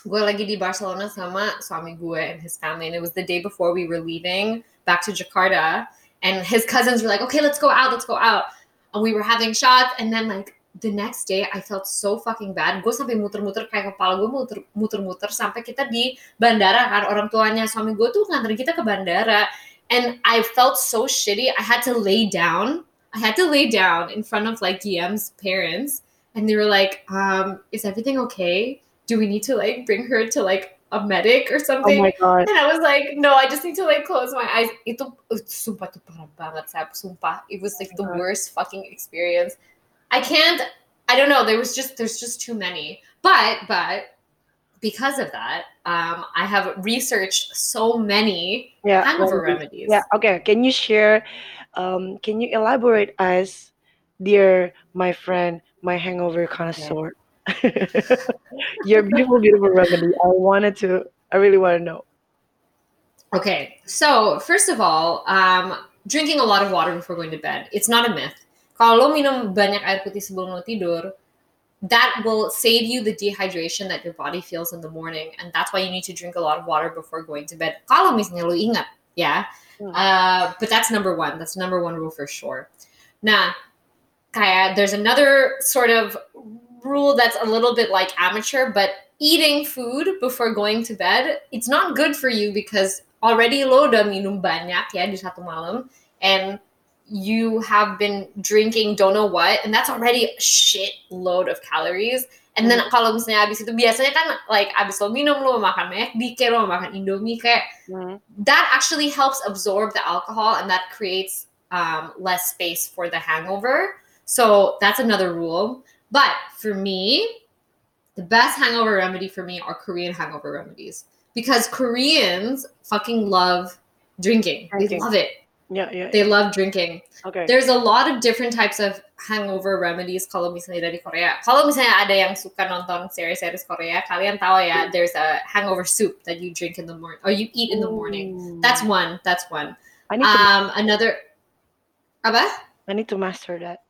gue lagi di Barcelona sama suami gue and his family and it was the day before we were leaving back to Jakarta and his cousins were like okay let's go out let's go out and we were having shots and then like the next day I felt so fucking bad. Gue sampai muter-muter kayak kepala gue muter- muter-muter sampai kita di bandara kan orang tuanya suami gue tuh nganterin kita ke bandara. And I felt so shitty. I had to lay down. I had to lay down in front of like Guillaume's parents and they were like, um, is everything okay? Do we need to like bring her to like a medic or something. oh my god and I was like, no, I just need to like close my eyes. Itu sumpah tuh parah banget, Sab. Sumpah. It was like the worst fucking experience. I can't, I don't know. There was just, there's just too many. But, but because of that, um, I have researched so many yeah, hangover remedy. remedies. ya oke can you share Um, can you elaborate us, dear my friend, my hangover connoisseur? Your beautiful, beautiful remedy. I wanted to. I really want to know. Okay, so first of all, um, drinking a lot of water before going to bed. It's not a myth. Kalau minum banyak air putih sebelum lo tidur, that will save you the dehydration that your body feels in the morning, and that's why you need to drink a lot of water before going to bed. Kalau misalnya lo ingat, yeah. Hmm. Uh, but that's number one. That's number one rule for sure. Nah, kaya, there's another sort of rule that's a little bit like amateur, but eating food before going to bed, it's not good for you because already lo udah minum banyak ya di satu malam and you have been drinking don't know what and that's already a shit load of calories and then kalau misalnya abis itu biasanya kan like abis lo minum lo makan McD kayak lo makan Indomie kayak Mhm. that actually helps absorb the alcohol and that creates um, less space for the hangover. So that's another rule. But for me, the best hangover remedy for me are Korean hangover remedies because Koreans fucking love drinking. They love it. Yeah, yeah. They love drinking. Okay. There's a lot of different types of hangover remedies kalau misalnya dari Korea. Kalau misalnya ada yang suka nonton series-series Korea, kalian tahu ya, there's a hangover soup that you drink in the morning or you eat in the morning. Ooh. That's one. That's one. I need to. Um, another. Apa? I need to master that.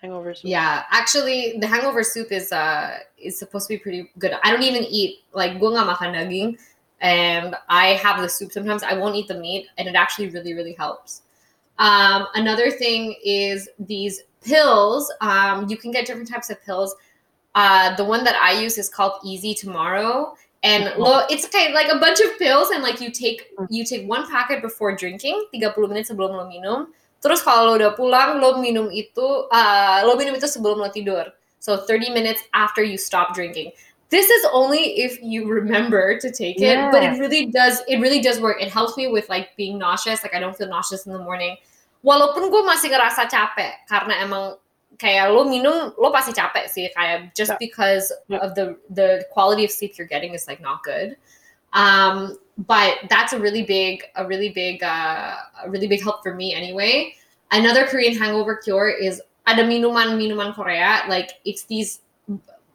Hangover soup. Yeah, actually, the hangover soup is uh is supposed to be pretty good. I don't even eat like gue nggak makan daging, and I have the soup sometimes. I won't eat the meat, and it actually really really helps. Um, another thing is these pills. Um, you can get different types of pills. Uh, the one that I use is called Easy Tomorrow, and lo, it's kind like a bunch of pills, and like you take you take one packet before drinking, 30 menit sebelum lo minum. Terus kalau lo udah pulang, lo minum itu, uh, lo minum itu sebelum lo tidur. So 30 minutes after you stop drinking. This is only if you remember to take it, but Yeah. it really does. It really does work. It helps me with like being nauseous. Like I don't feel nauseous in the morning. Walaupun gue masih ngerasa capek karena emang kayak lo minum lo pasti capek sih kayak just Yeah. because Yeah. of the the quality of sleep you're getting is like not good. Um, but that's a really big a really big uh, a really big help for me anyway. Another Korean hangover cure is ada minuman Korea. Like it's these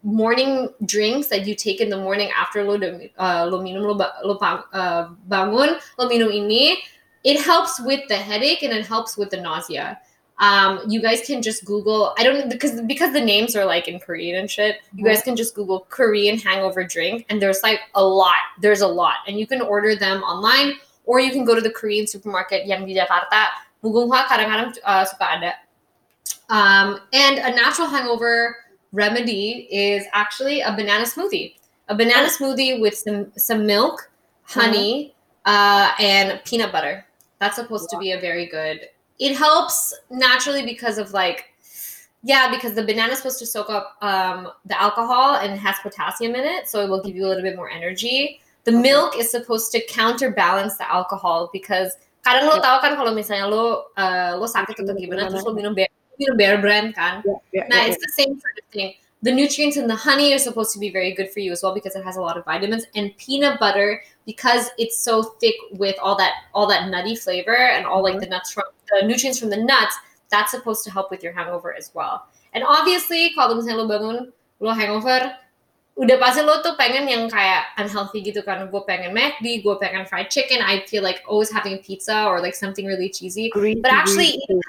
morning drinks that you take in the morning after lo udah, uh, lo minum lo, ba- lo uh, bangun lo minum ini it helps with the headache and it helps with the nausea um you guys can just google i don't because because the names are like in korean and shit you guys can just google korean hangover drink and there's like a lot there's a lot and you can order them online or you can go to the korean supermarket yang di jakarta mugunghwa kadang-kadang uh, suka ada um and a natural hangover remedy is actually a banana smoothie. A banana smoothie with some some milk honey uh, and peanut butter. That's supposed to be a very good it helps naturally because of like yeah because the banana is supposed to soak up um, the alcohol and it has potassium in it so it will give you a little bit more energy the Okay. milk is supposed to counterbalance the alcohol because kadang lo tahu kan kalau misalnya lo uh, lo sakit atau gimana terus lo minum bear, minum bear brand kan Yeah, yeah, Nah, yeah, it's the same sort of thing. The nutrients in the honey are supposed to be very good for you as well because it has a lot of vitamins. And peanut butter, because it's so thick with all that all that nutty flavor and all like the nuts from the nutrients from the nuts, that's supposed to help with your hangover as well. And obviously, kalau misalnya lo bangun lo hangover, udah pasti lo tuh pengen yang kayak unhealthy gitu kan. Gue pengen McD, gue pengen fried chicken. I feel like always having a pizza or like something really cheesy. Greasy, But actually, greasy.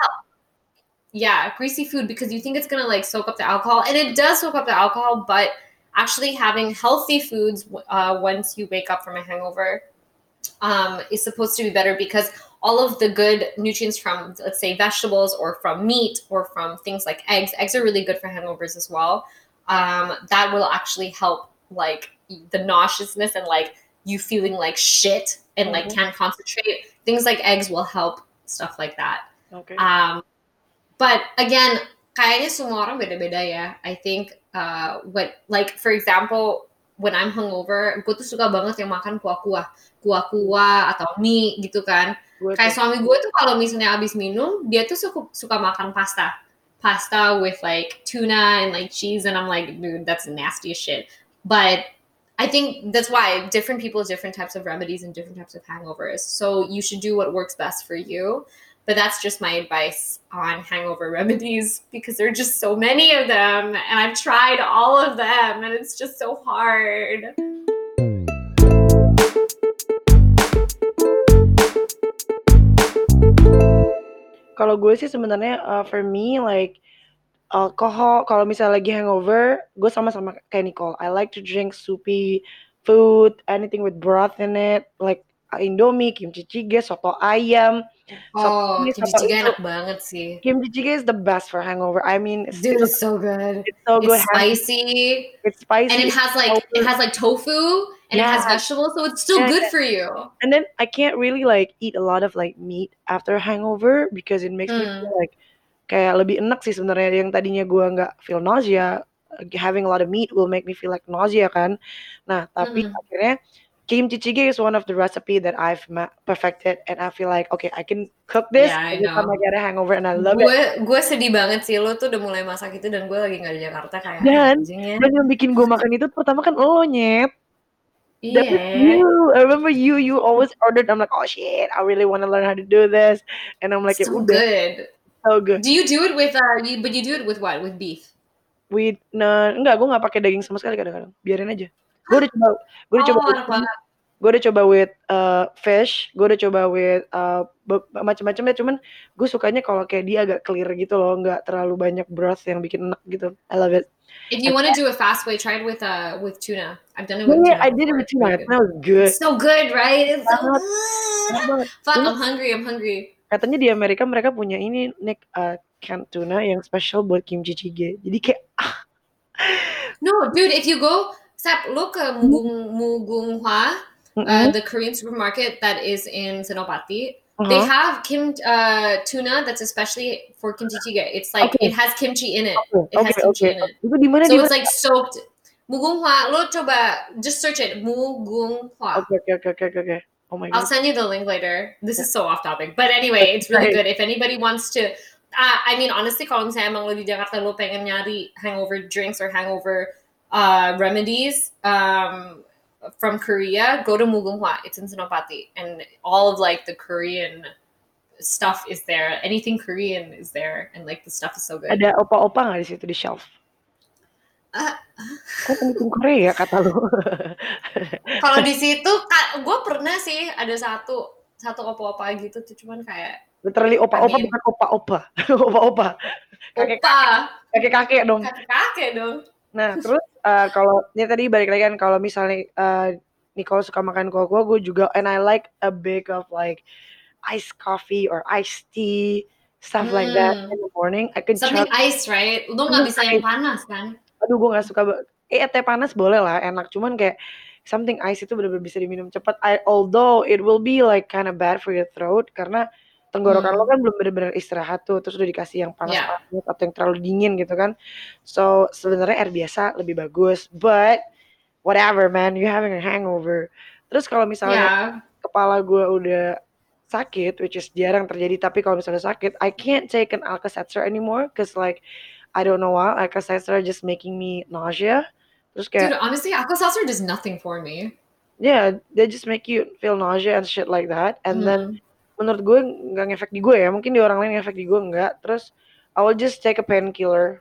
yeah, greasy food because you think it's gonna like soak up the alcohol, and it does soak up the alcohol. But actually, having healthy foods uh, once you wake up from a hangover um, is supposed to be better because all of the good nutrients from, let's say, vegetables or from meat or from things like eggs. Eggs are really good for hangovers as well. Um, that will actually help like the nauseousness and like you feeling like shit and like Mhm. can't concentrate. Things like eggs will help stuff like that. Okay. Um, but again, kayaknya semua orang beda-beda ya. I think uh, what like for example, when I'm hungover, gue tuh suka banget yang makan kuah-kuah, kuah-kuah atau mie gitu kan. Gue Kayak suami gue tuh kalau misalnya abis minum, dia tuh suka suka makan pasta, pasta with like tuna and like cheese, and I'm like, dude, that's nasty as shit. But I think that's why different people different types of remedies and different types of hangovers. So you should do what works best for you. But that's just my advice on hangover remedies because there are just so many of them and I've tried all of them and it's just so hard. Kalau gue sih sebenarnya uh, for me like alcohol kalau misalnya lagi hangover, gue sama-sama kayak Nicole. I like to drink soupy food, anything with broth in it, like Indomie, kimchi jjigae, soto ayam. Oh, ini, kimchi jjigae enak banget sih. Kimchi jjigae is the best for hangover. I mean, it's, Dude, it's so good. it's so good. It's spicy It's spicy. and it has like it has like tofu and it has vegetables, so it's still Yeah. good for you. and then I can't really like eat a lot of like meat after hangover because it makes me Hmm. feel like kayak lebih enak sih sebenarnya yang tadinya gua nggak feel nausea having a lot of meat will make me feel like nausea kan nah tapi Mm-mm. akhirnya kimchi jjigae is one of the recipe that I've perfected and I feel like okay I can cook this Yeah, I know. I get a hangover and I love it Gue sedih banget sih lo tuh udah mulai masak itu dan gue lagi nggak di Jakarta kayak Dan- ya. dan yang bikin gue makan itu pertama kan lo nyet That was Iya. you. I remember you. You always ordered. I'm like, oh shit, I really want to learn how to do this. And I'm like, so udah, good. so good. Do you do it with uh you, but you do it with what? With beef? with nah enggak gue nggak pakai daging sama sekali kadang-kadang biarin aja gue udah coba gue udah Oh, coba gue udah coba with uh, fish gue udah coba with uh, be- macam-macam ya cuman gue sukanya kalau kayak dia agak clear gitu loh nggak terlalu banyak broth yang bikin enak gitu I love it If you want to do a fast way, try it with uh with tuna. I've done it with yeah, tuna. I did it with tuna It's that was good It's so good, right? It's so good. Fuck, I'm hungry. I'm hungry. katanya di Amerika mereka punya ini Nick uh, canned tuna yang special buat kimchi jjigae jadi kayak No, dude, if you go, Sap, look uh, Mugung Mugunghwa, uh, the Korean supermarket that is in Senopati. They uh-huh. have kim uh, tuna that's especially for kimchi jjigae. It's like Okay. it has kimchi in it. oke It has oke kimchi in it. itu di mana So di it's like soaked. Mugunghwa, lo coba just search it. Mugunghwa. oke oke oke oke oke oh my God. I'll send you the link later. This is so off topic, but anyway, it's really Right. good. If anybody wants to, uh, I mean, honestly, kalau misalnya emang lo di Jakarta lo pengen nyari hangover drinks or hangover uh, remedies um, from Korea, go to Mugunghwa. It's in Senopati, and all of like the Korean stuff is there. Anything Korean is there, and like the stuff is so good. ada opa-opa nggak di situ di shelf? Uh, kan anything Korea kata lu. Kalau di situ, gue pernah sih ada satu satu opa-opa gitu tuh, cuman kayak literally opa-opa bukan opa-opa. Opa-opa. Kakek opa. Kakek kakek dong. Kakek-kakek dong. Nah terus uh, kalau ini tadi balik lagi kan kalau misalnya uh, Nicole suka makan koko gue juga and I like a big of like iced coffee or iced tea stuff like that Hmm. in the morning I could Something chug ice, right? Lo nggak bisa yang panas kan? aduh gue nggak suka eh teh panas boleh lah enak cuman kayak something ice itu benar-benar bisa diminum cepat I although it will be like kind of bad for your throat karena tenggorokan Hmm. lo kan belum benar-benar istirahat tuh terus udah dikasih yang panas Yeah. banget atau yang terlalu dingin gitu kan so sebenarnya air biasa lebih bagus but whatever man you having a hangover terus kalau misalnya Yeah. kepala gue udah sakit, which is jarang terjadi. Tapi kalau misalnya sakit, I can't take an Alka-Seltzer anymore, cause like I don't know why Alka-Seltzer just making me nausea. Terus kayak, Dude, honestly, Alka-Seltzer does nothing for me. yeah, they just make you feel nausea and shit like that. And then Mhm. Menurut gue nggak ngefek di gue ya, mungkin di orang lain ngefek di gue nggak. Terus I will just take a painkiller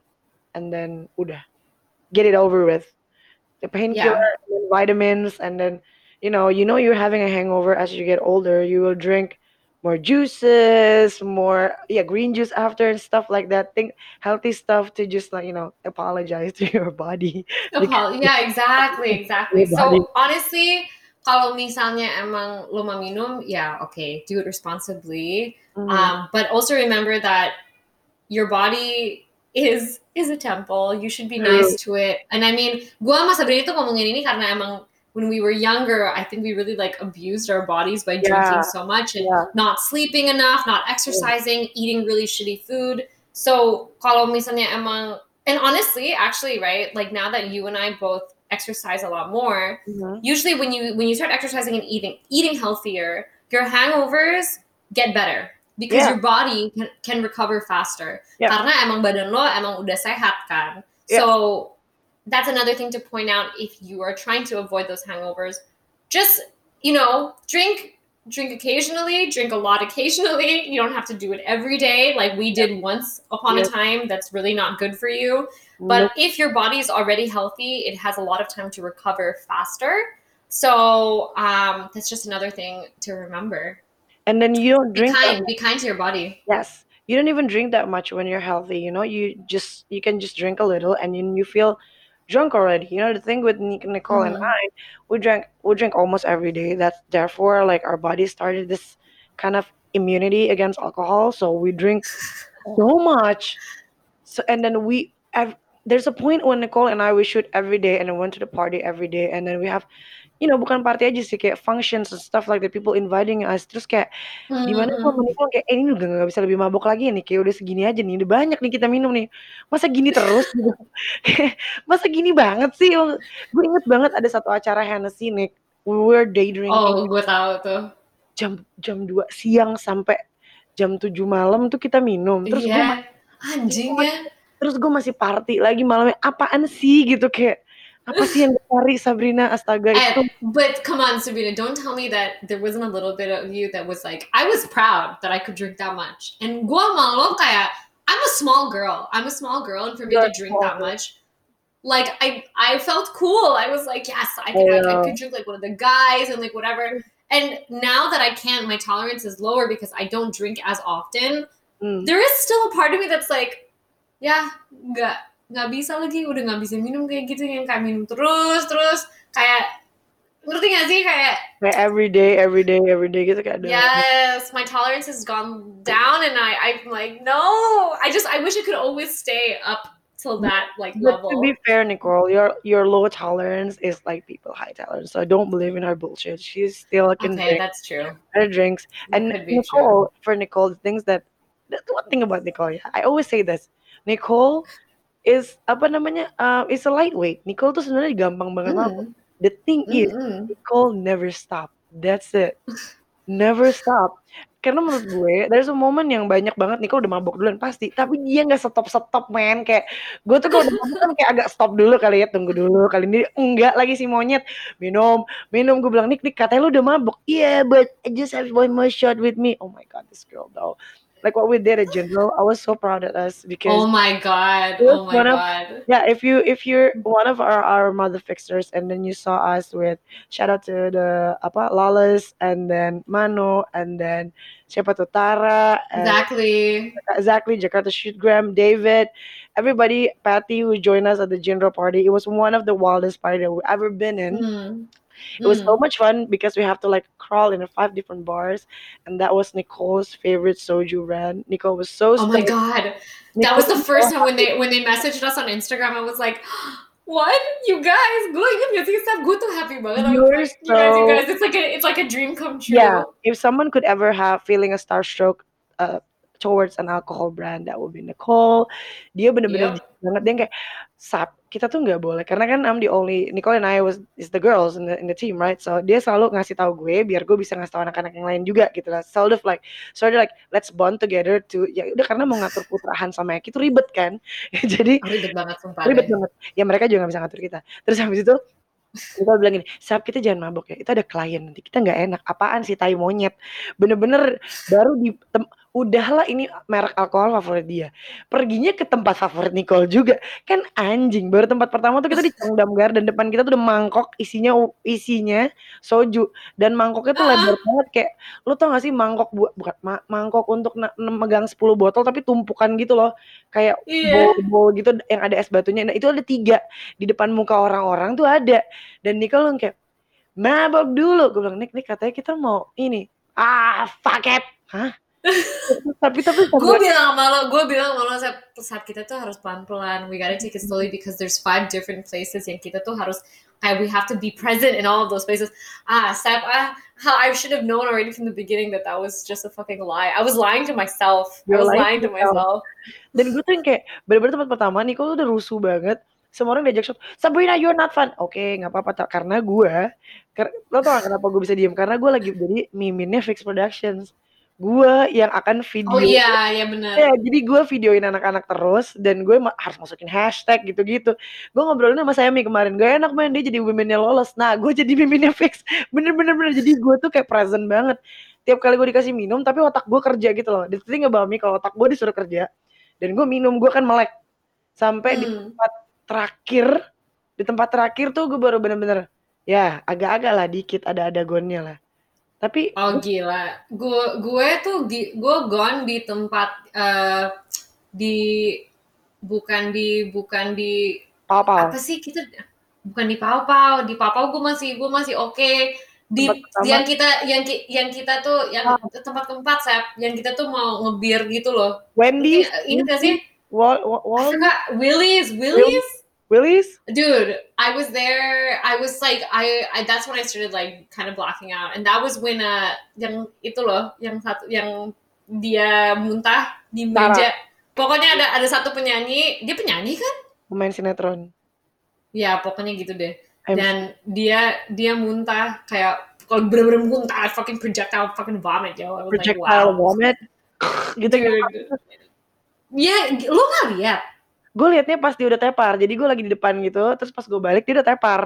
and then udah get it over with. The painkiller, and then vitamins, and then you know, you know, you're having a hangover as you get older. You will drink more juices, more yeah, green juice after and stuff like that. Think healthy stuff to just like you know apologize to your body. Apol- yeah, exactly, exactly. Your body. So honestly, kalau misalnya emang lo mau minum, yeah, okay, do it responsibly. Mhm. Um, but also remember that your body is is a temple. You should be nice to it. And I mean, gua sama Sabrina tuh ngomongin ini karena emang when we were younger, I think we really like abused our bodies by drinking so much and Yeah. not sleeping enough, not exercising, eating really shitty food. So kalau misalnya emang and honestly, actually, right, like now that you and I both exercise a lot more, Mhm. usually when you when you start exercising and eating eating healthier, your hangovers get better because Yeah. your body can, can recover faster. Yeah. Karena emang badan lo emang udah sehat kan. Yeah. So that's another thing to point out if you are trying to avoid those hangovers. Just you know, drink drink occasionally, drink a lot occasionally. You don't have to do it every day like we did once upon Yep. a time. That's really not good for you. But if your body is already healthy, it has a lot of time to recover faster. So um, that's just another thing to remember. and then you don't drink that kind. Be kind to your body. Yes. You don't even drink that much when you're healthy, you know? You just you can just drink a little and then you feel drunk already. You know the thing with Nic- Nicole and Mhm. I, we drank we drink almost every day. That's therefore like our body started this kind of immunity against alcohol, so we drink so much. So and then we have there's a point when Nicole and I we shoot every day and then went to the party every day and then we have you know bukan party aja sih kayak functions and stuff like that people inviting us terus kayak di mana Mhm. sama Nicole kayak eh, ini udah nggak bisa lebih mabok lagi nih kayak udah segini aja nih udah banyak nih kita minum nih masa gini terus masa gini banget sih gue inget banget ada satu acara Hennessy nih we were day drinking Oh, gue tahu tuh. jam jam 2 siang sampai jam 7 malam tuh kita minum terus gue Iya. Anjingnya. Terus gue masih party lagi malamnya apaan sih gitu kayak apa sih yang dicari Sabrina astaga itu And, but come on, Sabrina, don't tell me that there wasn't a little bit of you that was like, I was proud that I could drink that much. And gua malu kayak, I'm a small girl. I'm a small girl, and for me You're to drink that much, like I, I felt cool. I was like, yes, I could, I, I could drink like one of the guys and like whatever. And now that I can't, my tolerance is lower because I don't drink as often. Hmm. There is still a part of me that's like, ya nggak nggak bisa lagi, udah nggak bisa minum kayak gitu yang kayak minum terus terus kayak ngerti gak sih kayak kayak every day every day every day gitu kayak yes my tolerance has gone down and I I'm like no I just I wish I could always stay up till that like But level to be fair, Nicole, your your low tolerance is like people high tolerance. So I don't believe in her bullshit. She's still can okay drink that's true her drinks. And be true. For Nicole, the things that that's one thing about Nicole, I always say this. Nicole is apa namanya? Uh, is a lightweight. Nicole tuh sebenarnya gampang banget. Mm, The thing is, mm, mm. Nicole never stop. That's it. Never stop. Karena menurut gue, there's a moment yang banyak banget Nicole udah mabuk duluan pasti, tapi dia nggak stop-stop man. Kayak gue tuh kalau udah mabuk kan kayak agak stop dulu kali ya, tunggu dulu. Kali ini enggak lagi si monyet. Minum, minum. Gue bilang, Nick, Nick katanya lu udah mabuk. Yeah, but I just have one more shot with me. Oh my God, this girl though. Like what we did at General, I was so proud of us because oh my god oh my one of- god. Yeah, if you if you're one of our our mother fixers and then you saw us with shout out to the apa Lawless and then Mano and then siapa tuh Tara exactly. Exactly Jakarta Shootgram David everybody Patty who joined us at the general party. It was one of the wildest party that we've ever been in. Mm. It was Mm. so much fun because we have to like crawl in five different bars and that was Nicole's favorite soju brand Nicole was so oh my stoked. god that was the so first time when they when they messaged us on Instagram. I was like, "What, you guys? Gue inget gak sih Sab? Gue tuh happy banget. I was You're like, you guys, you guys, it's like a it's like a dream come true." Yeah, if someone could ever have feeling a starstroke uh, towards an alcohol brand, that would be Nicole. Dia bener-bener Yep. banget dia kayak sap kita tuh nggak boleh karena kan I'm the only Nicole and I was is the girls in the in the team right? So dia selalu ngasih tahu gue biar gue bisa ngasih tahu anak-anak yang lain juga gitu lah. Sort of like sort of like let's bond together to ya udah karena mau ngatur putrahan sama Eki itu ribet kan? Jadi Ribet banget sumpah ribet banget. Ya mereka juga nggak bisa ngatur kita. Terus habis itu kita bilang gini sab kita jangan mabok ya itu ada klien nanti kita nggak enak. Apaan sih tai monyet? Bener-bener baru di udahlah ini merek alkohol favorit dia perginya ke tempat favorit Nicole juga kan anjing baru tempat pertama tuh kita di Cangdam Garden depan kita tuh udah mangkok isinya isinya soju dan mangkoknya tuh lebar banget kayak lu tau gak sih mangkok buat bukan ma- mangkok untuk megang 10 botol tapi tumpukan gitu loh kayak Iya. bowl gitu yang ada es batunya. Nah, itu ada tiga di depan muka orang-orang tuh ada. Dan Nicole kayak mabok dulu. Gue bilang, Nick, Nick katanya kita mau ini. Ah, fuck it. Hah? Tapi tapi Gue bilang sama lo, gue bilang sama lo saat, kita tuh harus pelan-pelan. We gotta take it slowly because there's five different places yang kita tuh harus kayak we have to be present in all of those places. Ah, Sep, ah, how I should have known already from the beginning that that was just a fucking lie. I was lying to myself. I You're was lying lying to myself. dan gue tuh yang kayak bener-bener tempat pertama Nicole tuh udah rusuh banget. Semua orang diajak shot. Sabrina, you're not fun. Oke, nggak apa-apa. Karena gue, ker- lo tau gak kenapa gue bisa diem? Karena gue lagi jadi miminnya Fix Productions. Gue yang akan video Oh iya, iya benar. Ya, jadi gue videoin anak-anak terus dan gue ma- harus masukin hashtag gitu-gitu. Gue ngobrolin sama Sammy kemarin, gak enak main dia jadi miminnya lolos. Nah, gue jadi miminnya fix. Bener-bener bener. Jadi gue tuh kayak present banget. Tiap kali gue dikasih minum, tapi otak gue kerja gitu loh. Di sini nggak Mi kalau otak gue disuruh kerja dan gue minum, gue kan melek sampai di Hmm. tempat terakhir. Di tempat terakhir tuh gue baru bener-bener ya agak-agak lah dikit ada ada gonnya lah. Tapi Oh gila, gue gue tuh di gue gone di tempat eh, di bukan di bukan di pau-pau. apa sih kita bukan di pau-pau. Di pau-pau gue masih gue masih oke. Di Tempat yang kita yang yang kita tuh yang tempat keempat Sep, yang kita tuh mau ngebir gitu loh. Wendy's, ingat gak sih? Wal, Wal, I Wal, forgot Willie's dude i was there i was like I, I that's when i started like kind of blacking out. And that was when uh yang itu loh yang satu yang dia muntah di Tara. meja. Pokoknya ada ada satu penyanyi dia penyanyi kan? Pemain sinetron. ya pokoknya gitu deh. I'm- dan dia dia muntah kayak kalau bener-bener muntah fucking projectile fucking vomit yo. I was like projectile wow. vomit? Gitu. Dude. ya lu nggak lihat gue liatnya pas dia udah tepar jadi gue lagi di depan gitu terus pas gue balik dia udah tepar.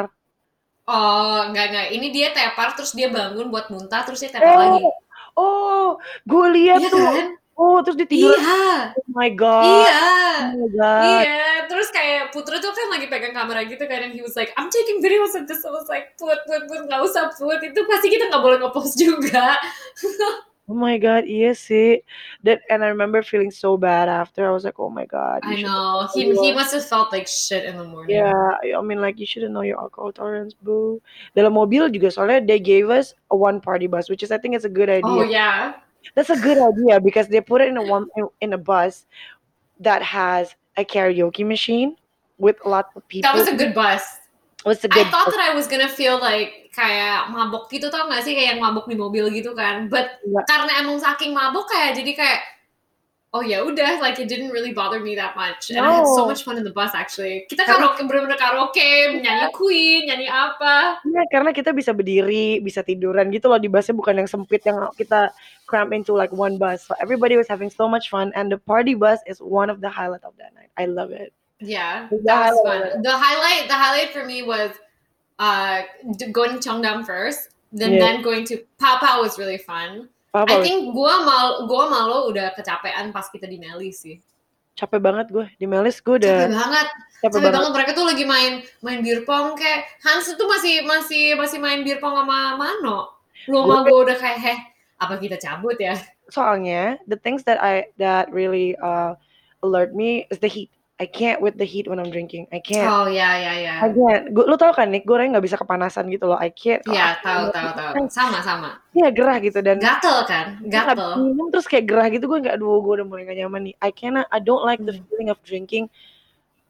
Oh enggak enggak ini dia tepar terus dia bangun buat muntah terus dia tepar lagi. oh gue liat iya tuh. kan? Oh terus dia tidur. Iya. Oh my god. Iya, oh my god. Iya. Terus kayak Putra tuh kan lagi pegang kamera gitu kan, and he was like, I'm taking videos of this. I was like, put, put, put, nggak usah put. Itu pasti kita nggak boleh ngepost juga. oh my god iya sih eh. that and I remember feeling so bad after I was like oh my god I know. He he must have felt like shit in the morning. Yeah, I mean like you shouldn't know your alcohol tolerance, boo. Dalam mobil juga soalnya they gave us a one party bus, which is I think it's a good oh, idea. Oh yeah. That's a good idea because they put it in a one in, a bus that has a karaoke machine with lots of people. That was a good bus. What's a I good I thought bus. that I was gonna feel like kayak mabok gitu tau gak sih kayak yang mabok di mobil gitu kan. But Enggak. karena emang saking mabok kayak jadi kayak oh ya udah like it didn't really bother me that much and I had so much fun in the bus actually. Kita karaoke bener-bener karaoke, nyanyi Queen, nyanyi apa. Iya, karena kita bisa berdiri, bisa tiduran gitu loh di busnya bukan yang sempit yang kita cramp into like one bus. So everybody was having so much fun and the party bus is one of the highlight of that night. I love it. Yeah, that was fun. The highlight, the highlight for me was uh going to Cheongdam first, then Yeah. then going to Pao was really fun. Apa? I think gua mal gua malu udah kecapean pas kita di Nelly sih. capek banget gue di Melis gue udah Capek banget. capek Capek banget. banget mereka tuh lagi main main beer pong kayak Hans itu masih masih masih main beer pong sama Mano. Lu sama gue udah kayak heh apa kita cabut ya? Soalnya the things that I that really uh, alert me is the heat. I can't with the heat when I'm drinking. I can't. Oh ya ya ya. I can't. Gua, lu tau kan Nick, gue orangnya nggak bisa kepanasan gitu loh. I can't. Iya tahu tahu tahu. Sama sama. Iya gerah gitu dan Gatel kan? Gatel. minum terus kayak gerah gitu gue nggak aduh gue udah mulai gak nyaman nih I cannot I don't like the Hmm. feeling of drinking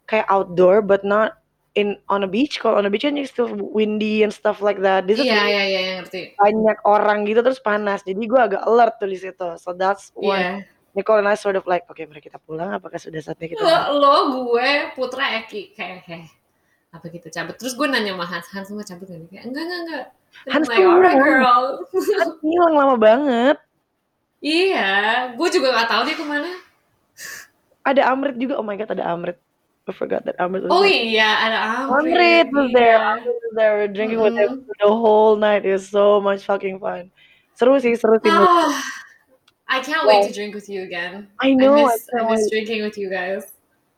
kayak outdoor but not in on a beach kalau on a beach kan still windy and stuff like that Iya iya iya ngerti. banyak orang gitu terus panas jadi gue agak alert tuh di situ so that's why Iya. Nicole and I sort of like oke mari kita pulang. Apakah sudah saatnya kita Lo, lo, gue, Putra, Eki kayak heh apa kita cabut. Terus gue nanya sama Hans Hans mau cabut gak kayak enggak enggak enggak. Hans like alright girl. Hilang lama banget. Iya gue juga gak tahu dia ke mana. Ada Amrit juga. Oh my god ada Amrit. I forgot that Amrit was oh there. iya ada Amrit. Amrit was there iya. Amrit was there. We're drinking with him Mhm. for the whole night. It was so much fucking fun. Seru sih seru sih. Ah, I can't wait to drink with you again I know I I, miss, I can't miss drinking with you guys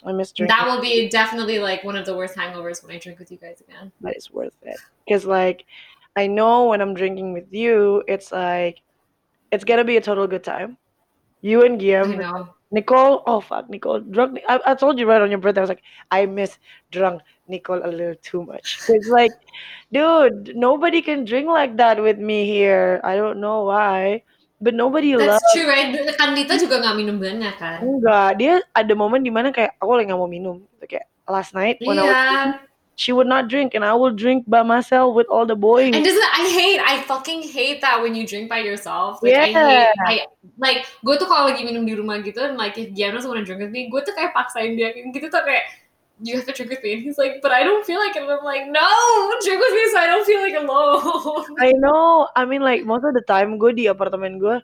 I miss drinking that will be definitely like one of the worst hangovers when I drink with you guys again but it's worth it because like I know when I'm drinking with you it's like it's gonna be a total good time you and I Guillaume know Nicole, oh fuck, Nicole, drunk. I, I told you right on your birthday. I was like, I miss drunk Nicole a little too much. It's like, dude, nobody can drink like that with me here. I don't know why, but nobody that's loves. true right Kandita juga gak minum banyak kan Enggak, dia ada momen di mana kayak aku lagi nggak mau minum. Kayak last night when I was, iya she would not drink and I will drink by myself with all the boys. And doesn't I hate I fucking hate that when you drink by yourself. Like I Yeah. hate I like gue tuh kalau lagi minum di rumah gitu and like if Gianna's wanna drink with me, gue tuh kayak paksain dia gitu tuh kayak you have to drink with me. And he's like, but I don't feel like it. And I'm like, no, drink with me so I don't feel like alone. I know. I mean like most of the time gue di apartemen gue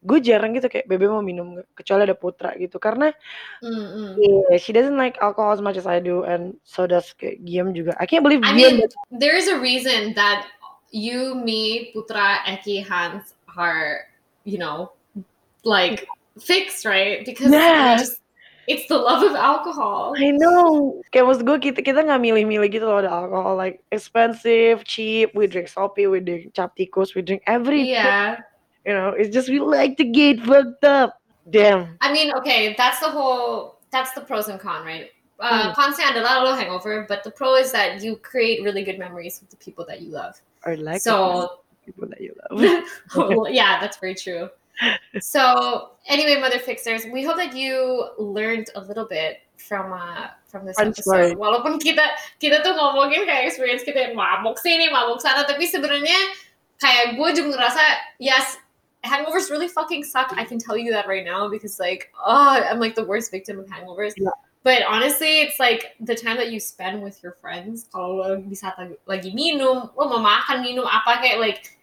gue jarang gitu kayak bebe mau minum kecuali ada putra gitu karena Mm-mm. yeah, she doesn't like alcohol as much as I do and so does kayak Guillaume juga I can't believe I Guillaume mean, there is a reason that you, me, Putra, Eki, Hans are, you know, like fixed, right? Because Yeah. just, it's the love of alcohol. I know kayak maksud gue kita kita nggak milih-milih gitu loh ada alcohol like expensive cheap we drink sopi we drink cap tikus we drink everything Yeah. you know it's just we like to get fucked up damn I mean, okay, that's the whole, that's the pros and cons, right? Uh, Consnya adalah lo hangover, but the pro is that you create really good memories with the people that you love. or like So people that you love Well, yeah, that's very true. So anyway, mother fixers, we hope that you learned a little bit from uh from this Fun episode. story. Walaupun kita kita tuh ngomongin kayak experience kita yang mabuk sini, mabuk sana, tapi sebenarnya kayak gue juga ngerasa yes, hangovers really fucking suck. I can tell you that right now because like oh, I'm like the worst victim of hangovers. Yeah. But honestly, it's like the time that you spend with your friends. Kalau bisa lagi, lagi minum, lo mau makan minum apa kayak like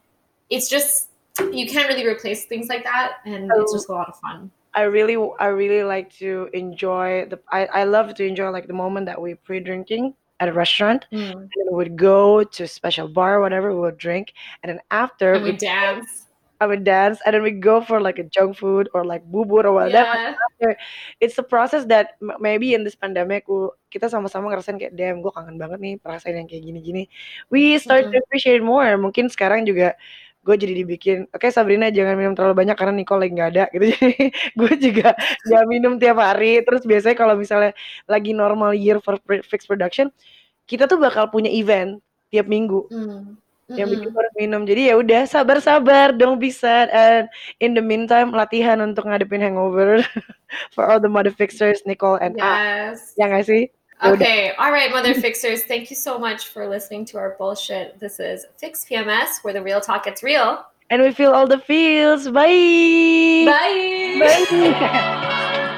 it's just you can't really replace things like that, and it's Oh. just a lot of fun. I really I really like to enjoy the I, I love to enjoy like the moment that we pre-drinking at a restaurant Mm. and we would go to a special bar or whatever we would drink and then after And we dance. I would dance and then we go for like a junk food or like bubur or whatever Yeah. it's a process that maybe in this pandemic we- kita sama-sama ngerasain kayak damn gue kangen banget nih perasaan yang kayak gini-gini we start to Mm-mm. appreciate more mungkin sekarang juga gue jadi dibikin oke Sabrina jangan minum terlalu banyak karena Nicole lagi nggak ada gitu jadi gue juga nggak minum tiap hari terus biasanya kalau misalnya lagi normal year for fixed production kita tuh bakal punya event tiap minggu Mm. yang bikin Mm-mm. orang minum jadi ya udah sabar-sabar don't be sad and in the meantime latihan untuk ngadepin hangover for all the mother fixers Nicole and Yes. ya nggak sih. Okay. All right, mother fixers. Thank you so much for listening to our bullshit. This is Fix PMS, where the real talk gets real. and we feel all the feels bye Bye. bye